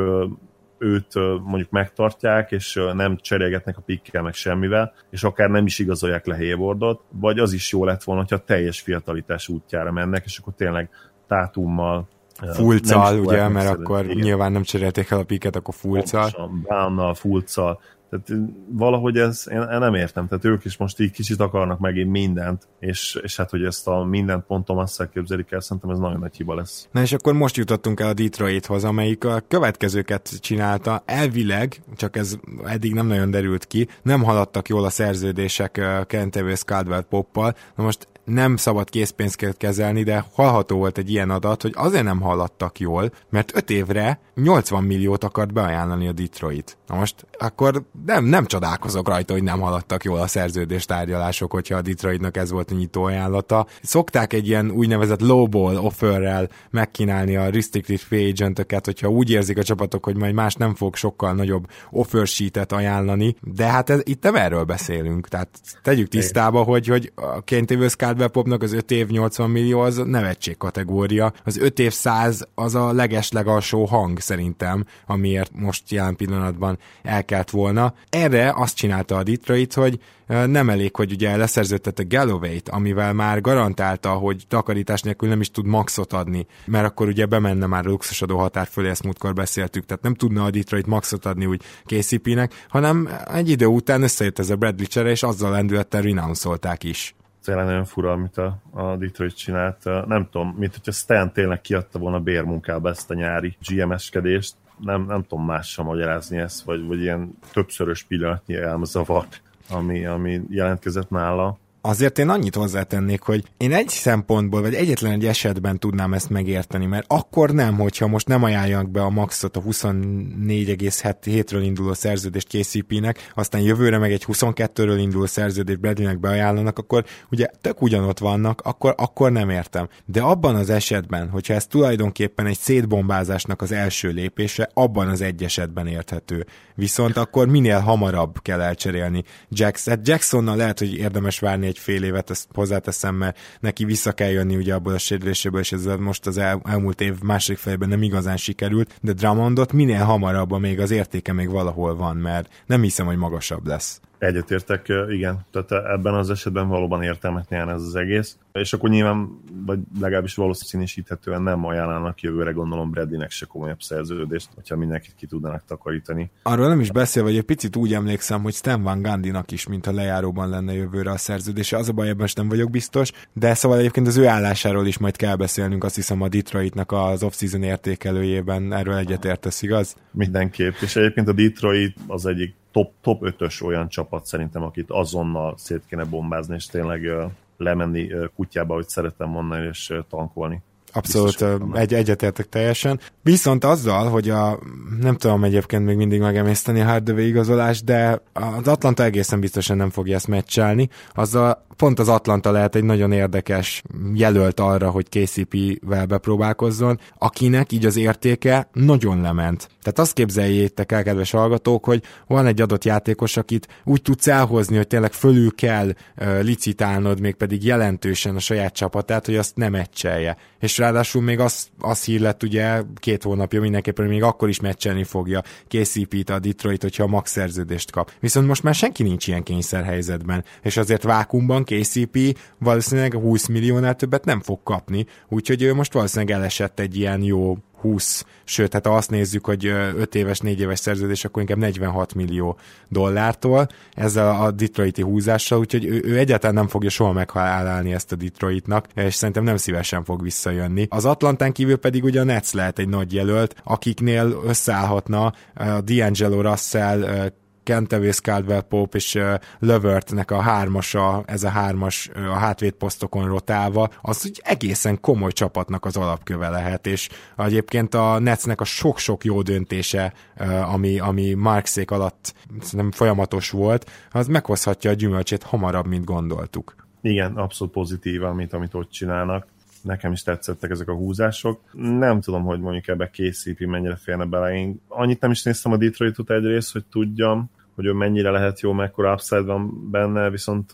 őt mondjuk megtartják, és nem cserélgetnek a pikkel, meg semmivel, és akár nem is igazolják le Haywardot, vagy az is jó lett volna, hogyha teljes fiatalitás útjára mennek, és akkor tényleg Tátummal, Fulcal, ugye, mert akkor igen. nyilván nem cserélték el a piket, akkor Fulcal. Brownnal, Fulcal. Tehát valahogy ez, én, én nem értem, tehát ők is most így kicsit akarnak megint mindent, és, és hát, hogy ezt a mindent pont Thomas-szel képzelik el, szerintem ez nagyon nagy hiba lesz. Na és akkor most jutottunk el a Detroithoz, amelyik a következőket csinálta, elvileg, csak ez eddig nem nagyon derült ki, nem haladtak jól a szerződések Kentavious Caldwell Poppal, na most nem szabad készpénzként kezelni, de hallható volt egy ilyen adat, hogy azért nem hallattak jól, mert 5 évre 80 milliót akart beajánlani a Detroit. Na most akkor nem, nem csodálkozok rajta, hogy nem haladtak jól a szerződés tárgyalások, hogyha a Detroitnak ez volt a nyitó ajánlata. Szokták egy ilyen úgynevezett lowball offerrel megkínálni a restricted free agentöket, hogyha úgy érzik a csapatok, hogy majd más nem fog sokkal nagyobb offer sheetet ajánlani, de hát ez, itt nem erről beszélünk, tehát tegyük tisztába, hogy, hogy a Kentavous Caldwell Popnak az 5 év 80 millió az nevetség kategória, az 5 év 100 az a legeslegalsó hang szerintem, amiért most jelen pillanatban elkelt volna. Erre azt csinálta a Detroit, hogy nem elég, hogy ugye leszerződtette Galloway-t, amivel már garantálta, hogy takarítás nélkül nem is tud maxot adni, mert akkor ugye bemenne már a luxusadó határ fölé, ezt múltkor beszéltük, tehát nem tudna a Detroit maxot adni úgy KCP-nek, hanem egy idő után összejött ez a Bradley csere, és azzal lendülettel renouncolták is tényleg nagyon fura, amit a, a Detroit csinált. Nem tudom, mint hogyha Stan tényleg kiadta volna bérmunkába ezt a nyári GMS-kedést. Nem, nem tudom mással magyarázni ezt, vagy, vagy ilyen többszörös pillanatnyi elmezavart, ami, ami jelentkezett nála. Azért én annyit hozzátennék, hogy én egy szempontból, vagy egyetlen egy esetben tudnám ezt megérteni, mert akkor nem, hogyha most nem ajánlják be a maxot a 24,7-ről induló szerződést KCP-nek, aztán jövőre meg egy 22-ről induló szerződést Bradley-nek beajánlanak, akkor ugye tök ugyanott vannak, akkor, akkor nem értem. De abban az esetben, hogyha ez tulajdonképpen egy szétbombázásnak az első lépése, abban az egy esetben érthető. Viszont akkor minél hamarabb kell elcserélni Jackson. Hát Jacksonnal lehet, hogy érdemes várni egy egy fél évet, ezt hozzáteszem, mert neki vissza kell jönni ugye abból a sérüléséből, és ez most az el, elmúlt év második felében nem igazán sikerült, de Drummondot minél hamarabb, még az értéke még valahol van, mert nem hiszem, hogy magasabb lesz. Egyetértek, igen. Tehát ebben az esetben valóban értelmet nyer ez az egész. És akkor nyilván, vagy legalábbis valószínűsíthetően nem ajánlanak jövőre gondolom Bradleynek se komolyabb szerződést, hogyha mindenkit ki tudnának takarítani. Arról nem is beszél, vagy egy picit úgy emlékszem, hogy Stan Van Gandinak is, mint a lejáróban lenne jövőre a szerződése. Az a baj, ebben nem vagyok biztos, de szóval egyébként az ő állásáról is majd kell beszélnünk, azt hiszem a Detroitnak az off-season értékelőjében erről egyetértesz, igaz? Mindenképp, és egyébként a Detroit az egyik top, top 5-ös olyan csapat szerintem, akit azonnal szét kéne bombázni, és tényleg lemenni kutyába, hogy szeretem mondani, és tankolni. Abszolút egy, egyetértek teljesen. Viszont azzal, hogy a, nem tudom egyébként még mindig megemészteni a Hardaway igazolást, de az Atlanta egészen biztosan nem fogja ezt meccselni, azzal pont az Atlanta lehet egy nagyon érdekes jelölt arra, hogy KCP-vel bepróbálkozzon, akinek így az értéke nagyon lement. Tehát azt képzeljétek el, kedves hallgatók, hogy van egy adott játékos, akit úgy tudsz elhozni, hogy tényleg fölül kell licitálnod, még pedig jelentősen a saját csapatát, hogy azt nem meccselje. És ráadásul még az, az hír lett ugye két hónapja mindenképpen, hogy még akkor is meccselni fogja KCP-t a Detroit, hogyha a max szerződést kap. Viszont most már senki nincs ilyen kényszerhelyzetben, és azért vákumban KCP valószínűleg 20 milliónál többet nem fog kapni, úgyhogy ő most valószínűleg elesett egy ilyen jó 20, sőt, hát ha azt nézzük, hogy 5 éves, 4 éves szerződés, akkor inkább 46 millió dollártól ezzel a Detroiti húzással, úgyhogy ő, ő egyáltalán nem fogja soha meghálálni ezt a Detroitnak, és szerintem nem szívesen fog visszajönni. Az Atlantán kívül pedig ugye a Nets lehet egy nagy jelölt, akiknél összeállhatna a D'Angelo Russell Kentavis Caldwell Pope és Lövertnek a hármasa, ez a hármas a hátvéd posztokon rotálva, az úgy egészen komoly csapatnak az alapköve lehet, és egyébként a Netsnek a sok-sok jó döntése, ami, ami Markszék alatt nem folyamatos volt, az meghozhatja a gyümölcsét hamarabb, mint gondoltuk. Igen, abszolút pozitív, amit, amit ott csinálnak nekem is tetszettek ezek a húzások. Nem tudom, hogy mondjuk ebbe KCP mennyire férne bele. Én annyit nem is néztem a Detroitot egyrészt, hogy tudjam, hogy ő mennyire lehet jó, mekkora upside van benne, viszont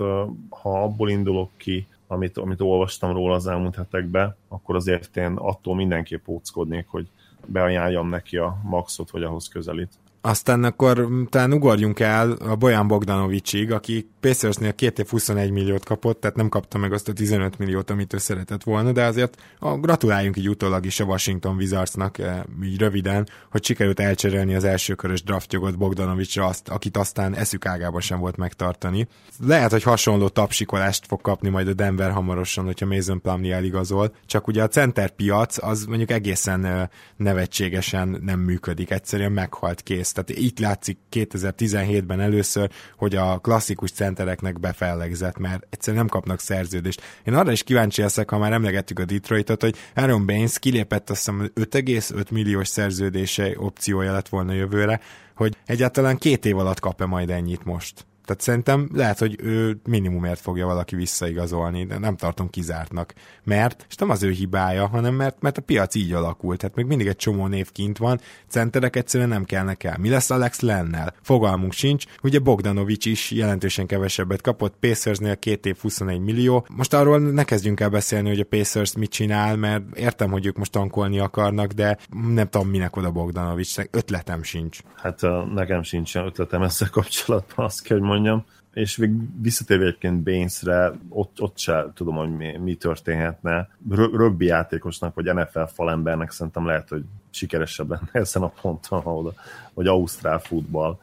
ha abból indulok ki, amit, amit olvastam róla az elmúlt hetekben, akkor azért én attól mindenképp óckodnék, hogy beajánljam neki a maxot, vagy ahhoz közelít. Aztán akkor talán ugorjunk el a Bojan Bogdanovicsig, aki Pacersnél két év 21 milliót kapott, tehát nem kapta meg azt a 15 milliót, amit ő szeretett volna, de azért a, gratuláljunk így utólag is a Washington Wizardsnak e, így röviden, hogy sikerült elcserélni az elsőkörös draftjogot Bogdanovicsra, azt, akit aztán eszük ágában sem volt megtartani. Lehet, hogy hasonló tapsikolást fog kapni majd a Denver hamarosan, hogyha Mason Plumlee eligazol, csak ugye a center piac az mondjuk egészen nevetségesen nem működik, egyszerűen meghalt kész. Tehát itt látszik 2017-ben először, hogy a klasszikus centereknek befellegzett, mert egyszerűen nem kapnak szerződést. Én arra is kíváncsi leszek, ha már emlegettük a Detroitot, hogy Aaron Baines kilépett azt hiszem 5,5 milliós szerződése opciója lett volna jövőre, hogy egyáltalán két év alatt kap-e majd ennyit most. Tehát szerintem lehet, hogy ő minimumért fogja valaki visszaigazolni, de nem tartom kizártnak. Mert, és nem az ő hibája, hanem mert, mert a piac így alakult. Tehát még mindig egy csomó név kint van, centerek egyszerűen nem kellnek el. Mi lesz Alex Lennel? Fogalmunk sincs. Ugye Bogdanovics is jelentősen kevesebbet kapott, Pacersnél két év 21 millió. Most arról ne kezdjünk el beszélni, hogy a Pacers mit csinál, mert értem, hogy ők most tankolni akarnak, de nem tudom, minek oda Bogdanovics, ötletem sincs. Hát nekem sincs ötletem ezzel kapcsolatban, azt kell, hogy mondjam. És még visszatérve egyébként Bainesre, ott, ott se tudom, hogy mi, mi történhetne. Rögbi játékosnak, vagy NFL falembernek szerintem lehet, hogy sikeresebb lenne ezen a ponton, ahol, vagy Ausztrál futball.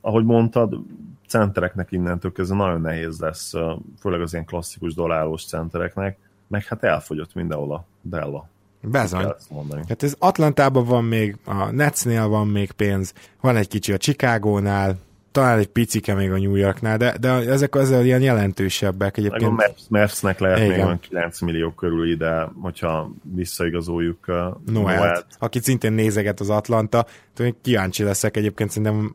Ahogy mondtad, centereknek innentől kezdve nagyon nehéz lesz, főleg az ilyen klasszikus dollárós centereknek, meg hát elfogyott mindenhol a Della. Bezony. Hát ez Atlantában van még, a Netsnél van még pénz, van egy kicsi a Chicagónál, talán egy picike még a New Yorknál, de, de ezek az ilyen jelentősebbek egyébként. A Mavsnek lehet Igen. még olyan 9 millió körül ide, hogyha visszaigazoljuk Noelt, Noelt. akit szintén nézeget az Atlanta. Kíváncsi leszek egyébként, szerintem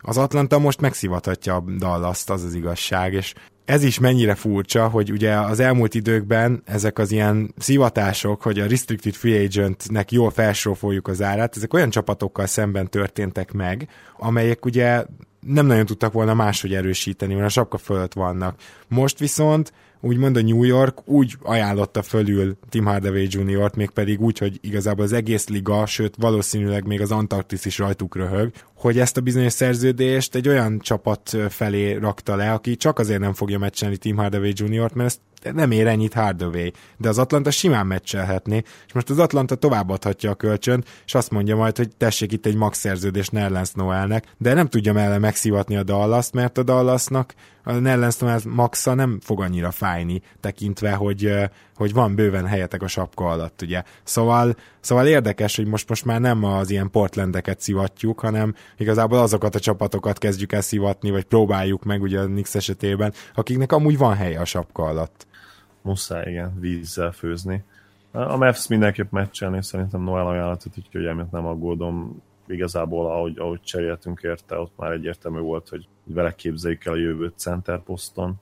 az Atlanta most megszivathatja a Dallas-t, az az igazság, és ez is mennyire furcsa, hogy ugye az elmúlt időkben ezek az ilyen szivatások, hogy a restricted free agentnek jól felsorofoljuk az árát, ezek olyan csapatokkal szemben történtek meg, amelyek ugye nem nagyon tudtak volna máshogy erősíteni, mert a sapka fölött vannak. Most viszont úgymond a New York úgy ajánlotta fölül Tim Hardaway Jr.-t, mégpedig úgy, hogy igazából az egész liga, sőt valószínűleg még az Antarktisz is rajtuk röhög, hogy ezt a bizonyos szerződést egy olyan csapat felé rakta le, aki csak azért nem fogja meccselni Tim Hardaway Jr.-t, mert ezt nem ér ennyit Hardaway, de az Atlanta simán meccselhetné, és most az Atlanta továbbadhatja a kölcsön, és azt mondja majd, hogy tessék itt egy max szerződés Nerlens Noelnek, de nem tudja mellé megszivatni a dallas mert a Dallasnak a Nerlens Noel maxa nem fog annyira fájni, tekintve, hogy, hogy van bőven helyetek a sapka alatt, ugye. Szóval, szóval érdekes, hogy most, most már nem az ilyen Portlandeket szivatjuk, hanem igazából azokat a csapatokat kezdjük el szivatni, vagy próbáljuk meg ugye a Nix esetében, akiknek amúgy van helye a sapka alatt. Muszáj, igen, vízzel főzni. A Mavs mindenképp meccselni, szerintem Noel ajánlatot, úgyhogy emiatt nem aggódom. Igazából, ahogy, ahogy cseréltünk érte, ott már egyértelmű volt, hogy vele képzeljük el a jövőt center poszton.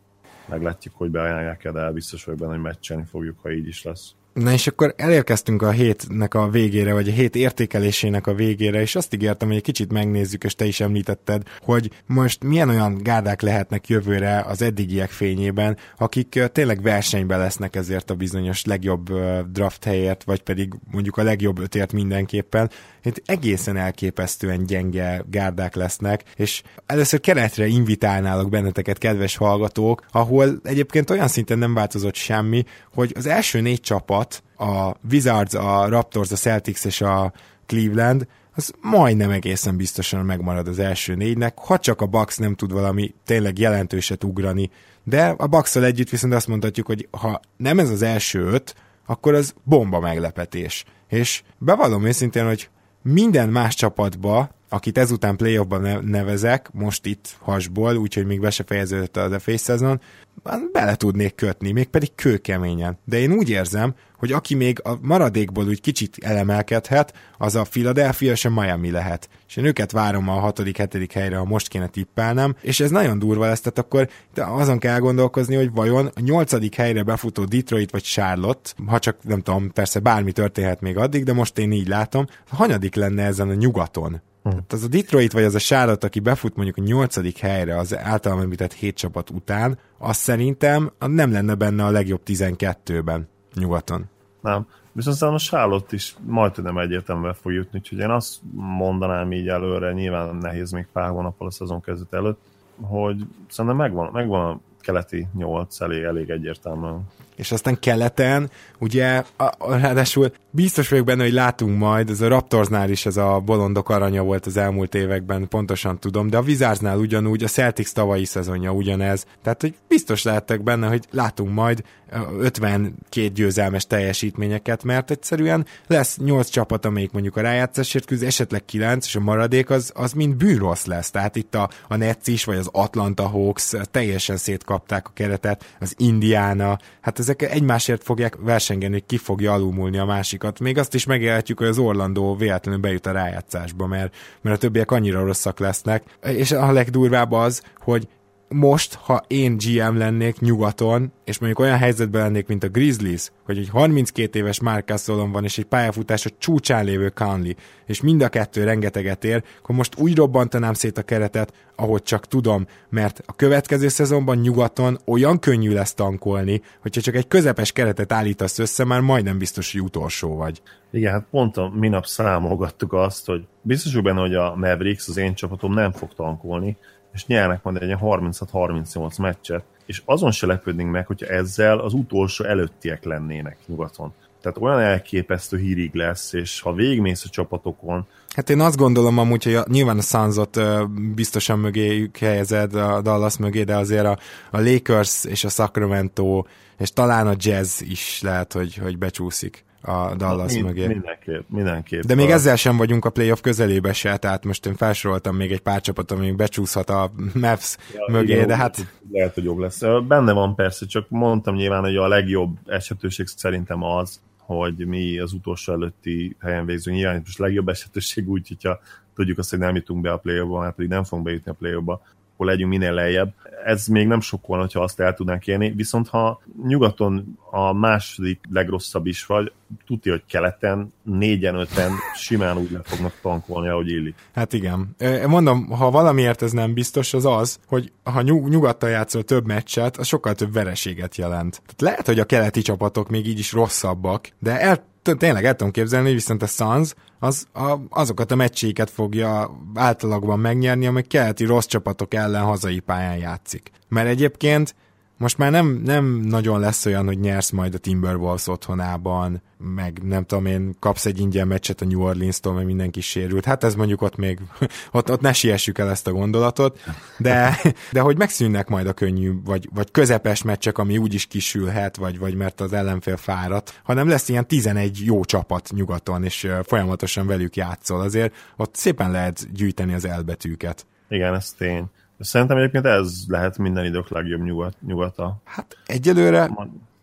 Meglátjuk, hogy beajánlják el, de biztos vagyok benne, hogy meccselni fogjuk, ha így is lesz. Na és akkor elérkeztünk a hétnek a végére, vagy a hét értékelésének a végére, és azt ígértem, hogy egy kicsit megnézzük, és te is említetted, hogy most milyen olyan gárdák lehetnek jövőre az eddigiek fényében, akik tényleg versenyben lesznek ezért a bizonyos legjobb draft helyért, vagy pedig mondjuk a legjobb ötért mindenképpen. Itt egészen elképesztően gyenge gárdák lesznek, és először keretre invitálnálok benneteket, kedves hallgatók, ahol egyébként olyan szinten nem változott semmi, hogy az első négy csapat a Wizards, a Raptors, a Celtics és a Cleveland, az majdnem egészen biztosan megmarad az első négynek, ha csak a Bucks nem tud valami tényleg jelentőset ugrani. De a bucks együtt viszont azt mondhatjuk, hogy ha nem ez az első öt, akkor az bomba meglepetés. És bevallom őszintén, hogy minden más csapatba, akit ezután playoffban nevezek, most itt hasból, úgyhogy még be se fejeződött a FA szezon, bele tudnék kötni, mégpedig kőkeményen. De én úgy érzem, hogy aki még a maradékból úgy kicsit elemelkedhet, az a Philadelphia és a Miami lehet. És én őket várom a hatodik, hetedik helyre, ha most kéne tippelnem, és ez nagyon durva lesz, tehát akkor azon kell gondolkozni, hogy vajon a nyolcadik helyre befutó Detroit vagy Charlotte, ha csak nem tudom, persze bármi történhet még addig, de most én így látom, hanyadik lenne ezen a nyugaton? Hát az a Detroit vagy az a Charlotte, aki befut mondjuk a nyolcadik helyre az általam említett hét csapat után, az szerintem nem lenne benne a legjobb 12-ben nyugaton. Nem. Viszont aztán a Charlotte is majdnem egyértelműen fog jutni, úgyhogy én azt mondanám így előre, nyilván nehéz még pár hónappal a szezon kezdet előtt, hogy szerintem megvan, megvan a keleti nyolc elég, elég egyértelműen. És aztán keleten, ugye, a, ráadásul biztos vagyok benne, hogy látunk majd, ez a Raptorsnál is ez a bolondok aranya volt az elmúlt években, pontosan tudom, de a Wizardsnál ugyanúgy, a Celtics tavalyi szezonja ugyanez, tehát hogy biztos lehettek benne, hogy látunk majd 52 győzelmes teljesítményeket, mert egyszerűen lesz 8 csapat, amelyik mondjuk a rájátszásért küzd, esetleg 9, és a maradék az, az mind bűrossz lesz, tehát itt a, a Nets is, vagy az Atlanta Hawks teljesen szétkapták a keretet, az Indiana, hát ezek egymásért fogják versengeni, ki fogja alulmúlni a másikat. Még azt is megélhetjük, hogy az Orlandó véletlenül bejut a rájátszásba, mert, mert a többiek annyira rosszak lesznek. És a legdurvább az, hogy most, ha én GM lennék nyugaton, és mondjuk olyan helyzetben lennék, mint a Grizzlies, hogy egy 32 éves Mark Gassolon van, és egy pályafutás a csúcsán lévő Conley, és mind a kettő rengeteget ér, akkor most úgy robbantanám szét a keretet, ahogy csak tudom, mert a következő szezonban nyugaton olyan könnyű lesz tankolni, hogyha csak egy közepes keretet állítasz össze, már majdnem biztos, hogy utolsó vagy. Igen, hát pont a minap számolgattuk azt, hogy biztos benne, hogy a Mavericks, az én csapatom nem fog tankolni, és nyernek majd egy 36-38 meccset, és azon se lepődnénk meg, hogyha ezzel az utolsó előttiek lennének nyugaton. Tehát olyan elképesztő hírig lesz, és ha végmész a csapatokon... Hát én azt gondolom amúgy, hogy a, nyilván a Sunsot biztosan mögé helyezed, a Dallas mögé, de azért a, a Lakers és a Sacramento, és talán a Jazz is lehet, hogy, hogy becsúszik a Dallas Mind, mögé. Mindenképp, mindenképp. De még ezzel sem vagyunk a playoff közelébe se, tehát most én felsoroltam még egy pár csapat, ami becsúszhat a Mavs ja, mögé, igen, de hát... Lehet, hogy jobb lesz. Benne van persze, csak mondtam nyilván, hogy a legjobb esetőség szerintem az, hogy mi az utolsó előtti helyen végzünk. Nyilván most legjobb esetőség úgy, hogyha tudjuk azt, hogy nem jutunk be a play-offba, mert pedig nem fogunk bejutni a play-offba, akkor legyünk minél lejjebb. Ez még nem sokkal, hogyha azt el tudnánk élni, viszont ha nyugaton a második legrosszabb is vagy, tudja, hogy keleten négyen, öten simán úgy le fognak tankolni, ahogy illik. Hát igen. Mondom, ha valamiért ez nem biztos, az az, hogy ha nyug- nyugattal játszol több meccset, az sokkal több vereséget jelent. Tehát lehet, hogy a keleti csapatok még így is rosszabbak, de el tényleg el tudom képzelni, viszont a Suns az a, azokat a meccséket fogja általagban megnyerni, amely keleti rossz csapatok ellen hazai pályán játszik. Mert egyébként most már nem, nem nagyon lesz olyan, hogy nyersz majd a Timberwolves otthonában, meg nem tudom én, kapsz egy ingyen meccset a New Orleans-tól, mert mindenki sérült. Hát ez mondjuk ott még, ott, ott ne siessük el ezt a gondolatot, de, de hogy megszűnnek majd a könnyű, vagy, vagy közepes meccsek, ami úgy is kisülhet, vagy, vagy mert az ellenfél fáradt, hanem lesz ilyen 11 jó csapat nyugaton, és folyamatosan velük játszol. Azért ott szépen lehet gyűjteni az elbetűket. Igen, ez tény. Szerintem egyébként ez lehet minden idők legjobb nyugat, nyugata. Hát egyelőre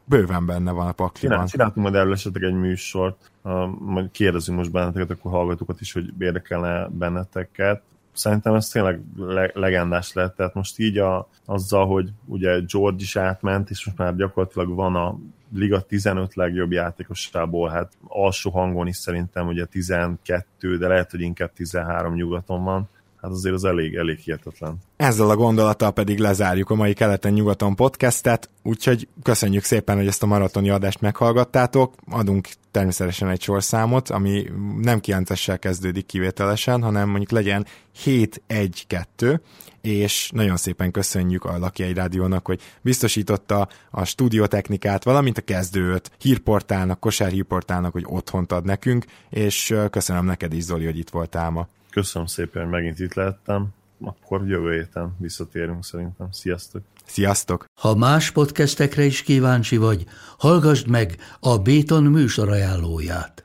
bőven benne van a pakliban. csináltunk majd erről esetleg egy műsort, uh, majd kérdezünk most benneteket, akkor hallgatókat is, hogy érdekelne benneteket. Szerintem ez tényleg le- legendás lett, tehát most így a, azzal, hogy ugye George is átment, és most már gyakorlatilag van a liga 15 legjobb játékosából, hát alsó hangon is szerintem ugye 12, de lehet, hogy inkább 13 nyugaton van hát azért az elég, elég hihetetlen. Ezzel a gondolattal pedig lezárjuk a mai Keleten-nyugaton podcastet, úgyhogy köszönjük szépen, hogy ezt a maratoni adást meghallgattátok. Adunk természetesen egy sorszámot, ami nem 9 kezdődik kivételesen, hanem mondjuk legyen 7-1-2, és nagyon szépen köszönjük a Laki egy Rádiónak, hogy biztosította a stúdiótechnikát, valamint a kezdőt, hírportálnak, kosárhírportálnak, hogy otthont ad nekünk, és köszönöm neked is, Zoli, hogy itt voltál ma. Köszönöm szépen, hogy megint itt lehettem. Akkor jövő héten visszatérünk szerintem. Sziasztok! Sziasztok! Ha más podcastekre is kíváncsi vagy, hallgassd meg a Béton műsor ajánlóját.